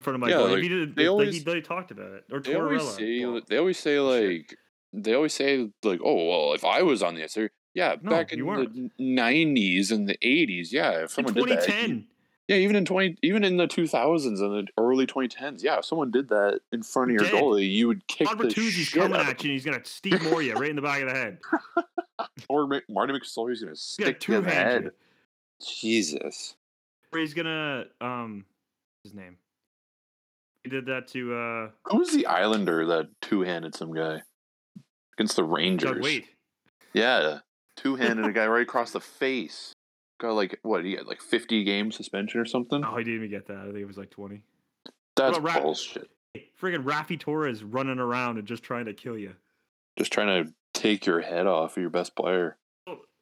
front of my Yeah, goal. like, he did, they like, always- he, they talked about it. Or They always say. Well, They always say shit. like. They always say like, oh well, if I was on the answer, yeah, No, back in the '90s and the '80s, yeah, if someone did that, 2010. Yeah, even in twenty, even in the two thousands and the early twenty tens, yeah, if someone did that in front of your Dead. goalie, you would kick Todd the Bertuzzi's shit coming out at you and he's gonna Steve Moria right in the back of the head. Or Ma- Marty McSorley's gonna stick the two-hand you. head. Jesus, Or he's gonna um his name. He did that to uh who was the Islander that two handed some guy against the Rangers? Doug Wade. Yeah, two handed a guy right across the face. Got like what? He had like fifty game suspension or something. Oh, he didn't even get that. I think it was like twenty. That's Ra- bullshit. Friggin' Raffi Torres running around and just trying to kill you. Just trying to take your head off of your best player.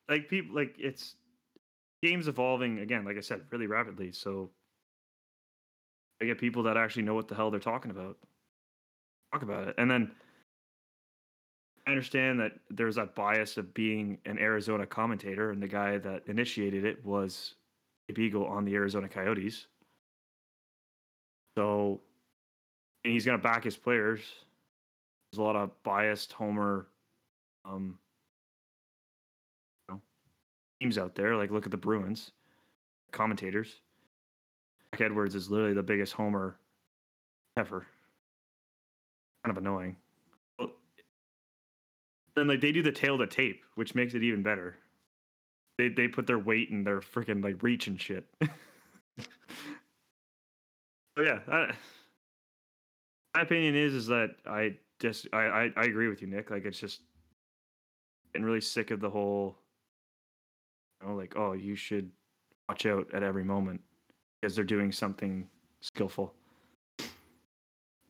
Like people like it's games evolving again, like I said, really rapidly. So I get people that actually know what the hell they're talking about. Talk about it. And then I understand that there's that bias of being an Arizona commentator, and the guy that initiated it was a Beagle on the Arizona Coyotes. So and he's gonna back his players. There's a lot of biased homer um you know, teams out there. Like look at the Bruins commentators. Edwards is literally the biggest homer ever. Kind of annoying. Then like they do the tail to tape, which makes it even better. They they put their weight and their freaking like reach and shit. but yeah, I, my opinion is is that I just I, I I agree with you, Nick. Like it's just getting really sick of the whole, you know, like oh you should watch out at every moment because they're doing something skillful.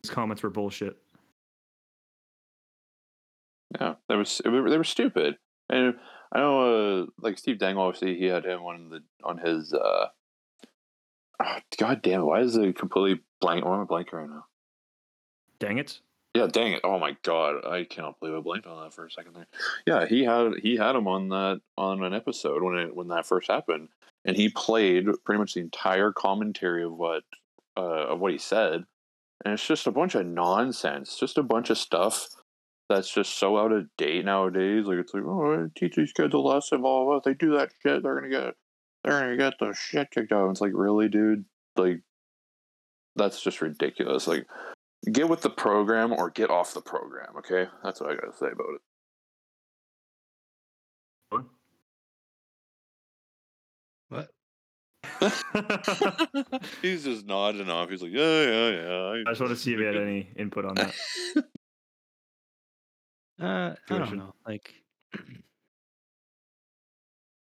His comments were bullshit. Yeah, they were, they were stupid. And I know, uh, like Steve Dangle, obviously he had him on the on his. uh oh, God damn it! Why is it completely blank? Why am I blanking right now? Dang it! Yeah, dang it! Oh my god, I cannot believe I blanked on that for a second there. Yeah, he had he had him on that on an episode when it when that first happened, and he played pretty much the entire commentary of what uh, of what he said, and it's just a bunch of nonsense, just a bunch of stuff that's just so out of date nowadays. Like it's like, oh, teach these kids a lesson, blah blah. If they do that shit, they're gonna get they're gonna get the shit kicked out. It's like, really, dude? Like, that's just ridiculous. Like, get with the program or get off the program. Okay, that's what I gotta say about it. What? He's just nodding off. He's like, yeah, yeah, yeah. I just want to see if you had any input on that. Uh, I don't know. Like,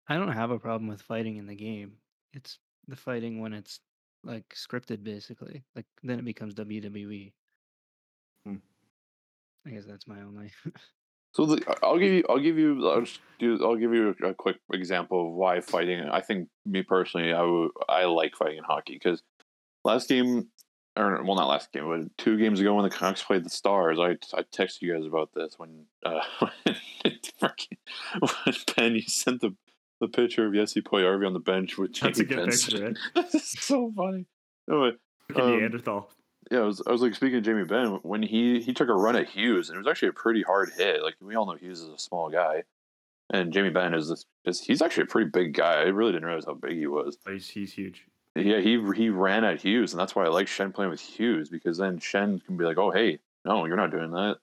I don't have a problem with fighting in the game. It's the fighting when it's like scripted, basically. Like then it becomes WWE. Hmm. I guess that's my only. So the, I'll give you, I'll give you, I'll just do, I'll give you a, a quick example of why fighting. I think me personally, I would, I like fighting in hockey because last game, or well, not last game, but two games ago when the Canucks played the Stars, I I texted you guys about this when uh, when, when Ben you sent the the picture of Jesse Puljujarvi on the bench with Jamie That's a good Benson. picture, right? So funny. Anyway, Um, Neanderthal. yeah, I was, I was like speaking to Jamie Benn when he he took a run at Hughes and it was actually a pretty hard hit. Like we all know Hughes is a small guy, and Jamie Benn is this is he's actually a pretty big guy. I really didn't realize how big he was. He's, he's huge. Yeah, he he ran at Hughes, and that's why I like Schenn playing with Hughes because then Schenn can be like, "Oh, hey, no, you're not doing that.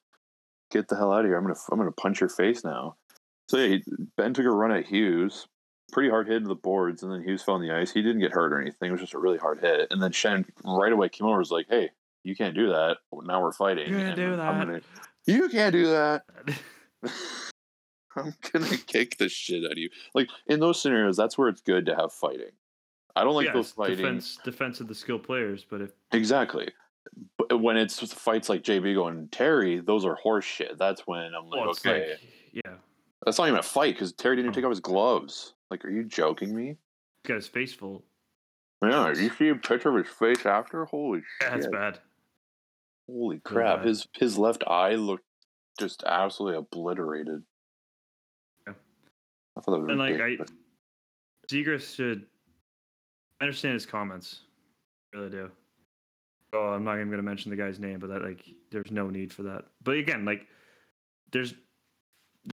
Get the hell out of here. I'm gonna I'm gonna punch your face now." So yeah, he, Benn took a run at Hughes, pretty hard hit to the boards, and then Hughes fell on the ice. He didn't get hurt or anything. It was just a really hard hit. And then Schenn right away came over, and was like, "Hey, you can't do that. Now we're fighting. You can't and do I'm that." gonna You can't do that. I'm gonna kick the shit out of you. Like in those scenarios, that's where it's good to have fighting. I don't like yeah, those fighting defense defense of the skilled players, but if exactly. But when it's fights like JB going Terry, those are horse shit. That's when I'm like, well, okay, like yeah, that's not even a fight because Terry didn't Oh. take off his gloves. Like, are you joking me? he's got his face full. Yeah, you see a picture of his face after? Holy Yeah, that's bad. Holy crap! bad. His his left eye looked just absolutely obliterated. Yeah. I thought that was And like I, ridiculous. Zegras should I understand his comments. I really do. Oh, I'm not even gonna mention the guy's name, but that like there's no need for that. But again, like there's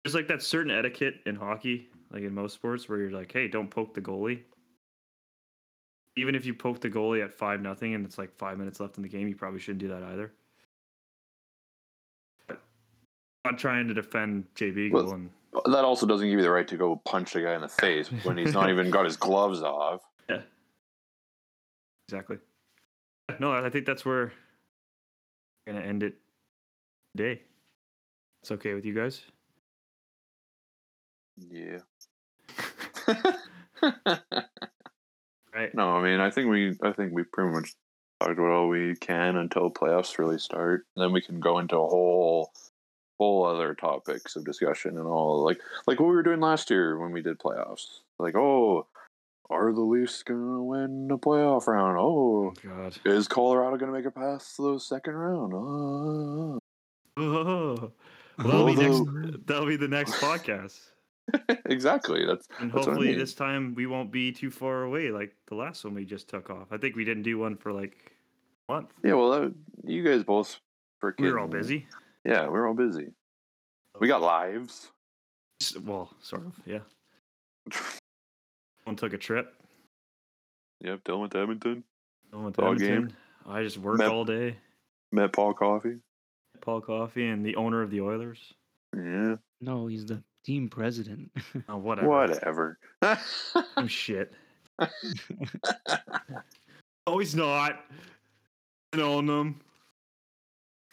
there's like that certain etiquette in hockey, like in most sports, where you're like, hey, don't poke the goalie. Even if you poke the goalie at five nothing and it's like five minutes left in the game, you probably shouldn't do that either. But I'm not trying to defend JB Well, and that also doesn't give you the right to go punch the guy in the face when he's not even got his gloves off. Yeah. Exactly. No, I think that's where we're gonna end it today. It's okay with you guys? Yeah. Right. no, I mean, I think we, I think we pretty much talked about all we can until playoffs really start. And then we can go into a whole, whole other topics of discussion and all, like, like what we were doing last year when we did playoffs. Like, oh, are the Leafs gonna win the playoff round? Oh, oh God. is Colorado gonna make it past the second round? Oh. Oh. Well, that'll be next. That'll be the next podcast, exactly. That's and That's what I hopefully mean. this time we won't be too far away like the last one we just took off. I think we didn't do one for like a month. yeah. Well, that, you guys both freaking. We were all busy. Yeah, we were all busy. We got lives. Well, sort of. Yeah. One took a trip. Yep, Dylan went to Edmonton. One went to Ball game. Edmonton. I just worked Met- all day. Met Paul Coffey. Paul Coffey and the owner of the Oilers. Yeah, No, he's the team president. Oh, whatever. whatever. Oh, Some shit. oh, he's not. I don't own them.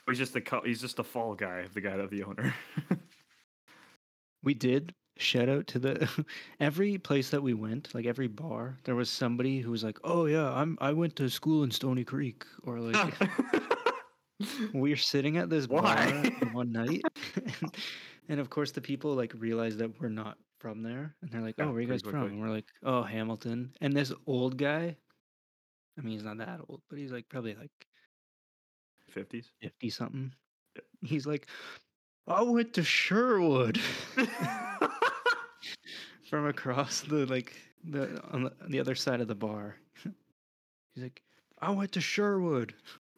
Oh, he's just the co- he's just the fall guy the guy of the owner. we did shout out to the every place that we went, like every bar, there was somebody who was like, "Oh yeah, I'm I went to school in Stoney Creek," or like we were sitting at this bar one night, and, and of course the people like realize that we're not from there, and they're like, oh, Yeah, "Oh, where are you guys from?" And we're like, "Oh, Hamilton." And this old guy, I mean, he's not that old, but he's like probably like Fifties. fifty something. He's like, "I went to Sherwood." from across the like the on the, on the other side of the bar. He's like, I went to Sherwood.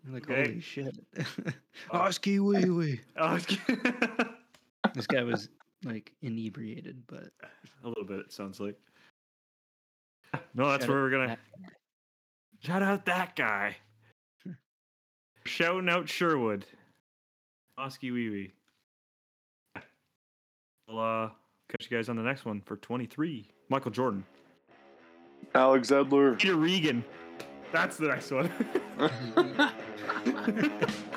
I'm like, Okay. holy shit. Oski wee wee. I was kidding. This guy was like inebriated, but a little bit. It sounds like. No, that's shout where we're gonna shout out that guy. Shouting out Sherwood. Oski Wee Wee. We'll uh, catch you guys on the next one for 23. Michael Jordan. Alex Edler. Peter Regan. That's the next one.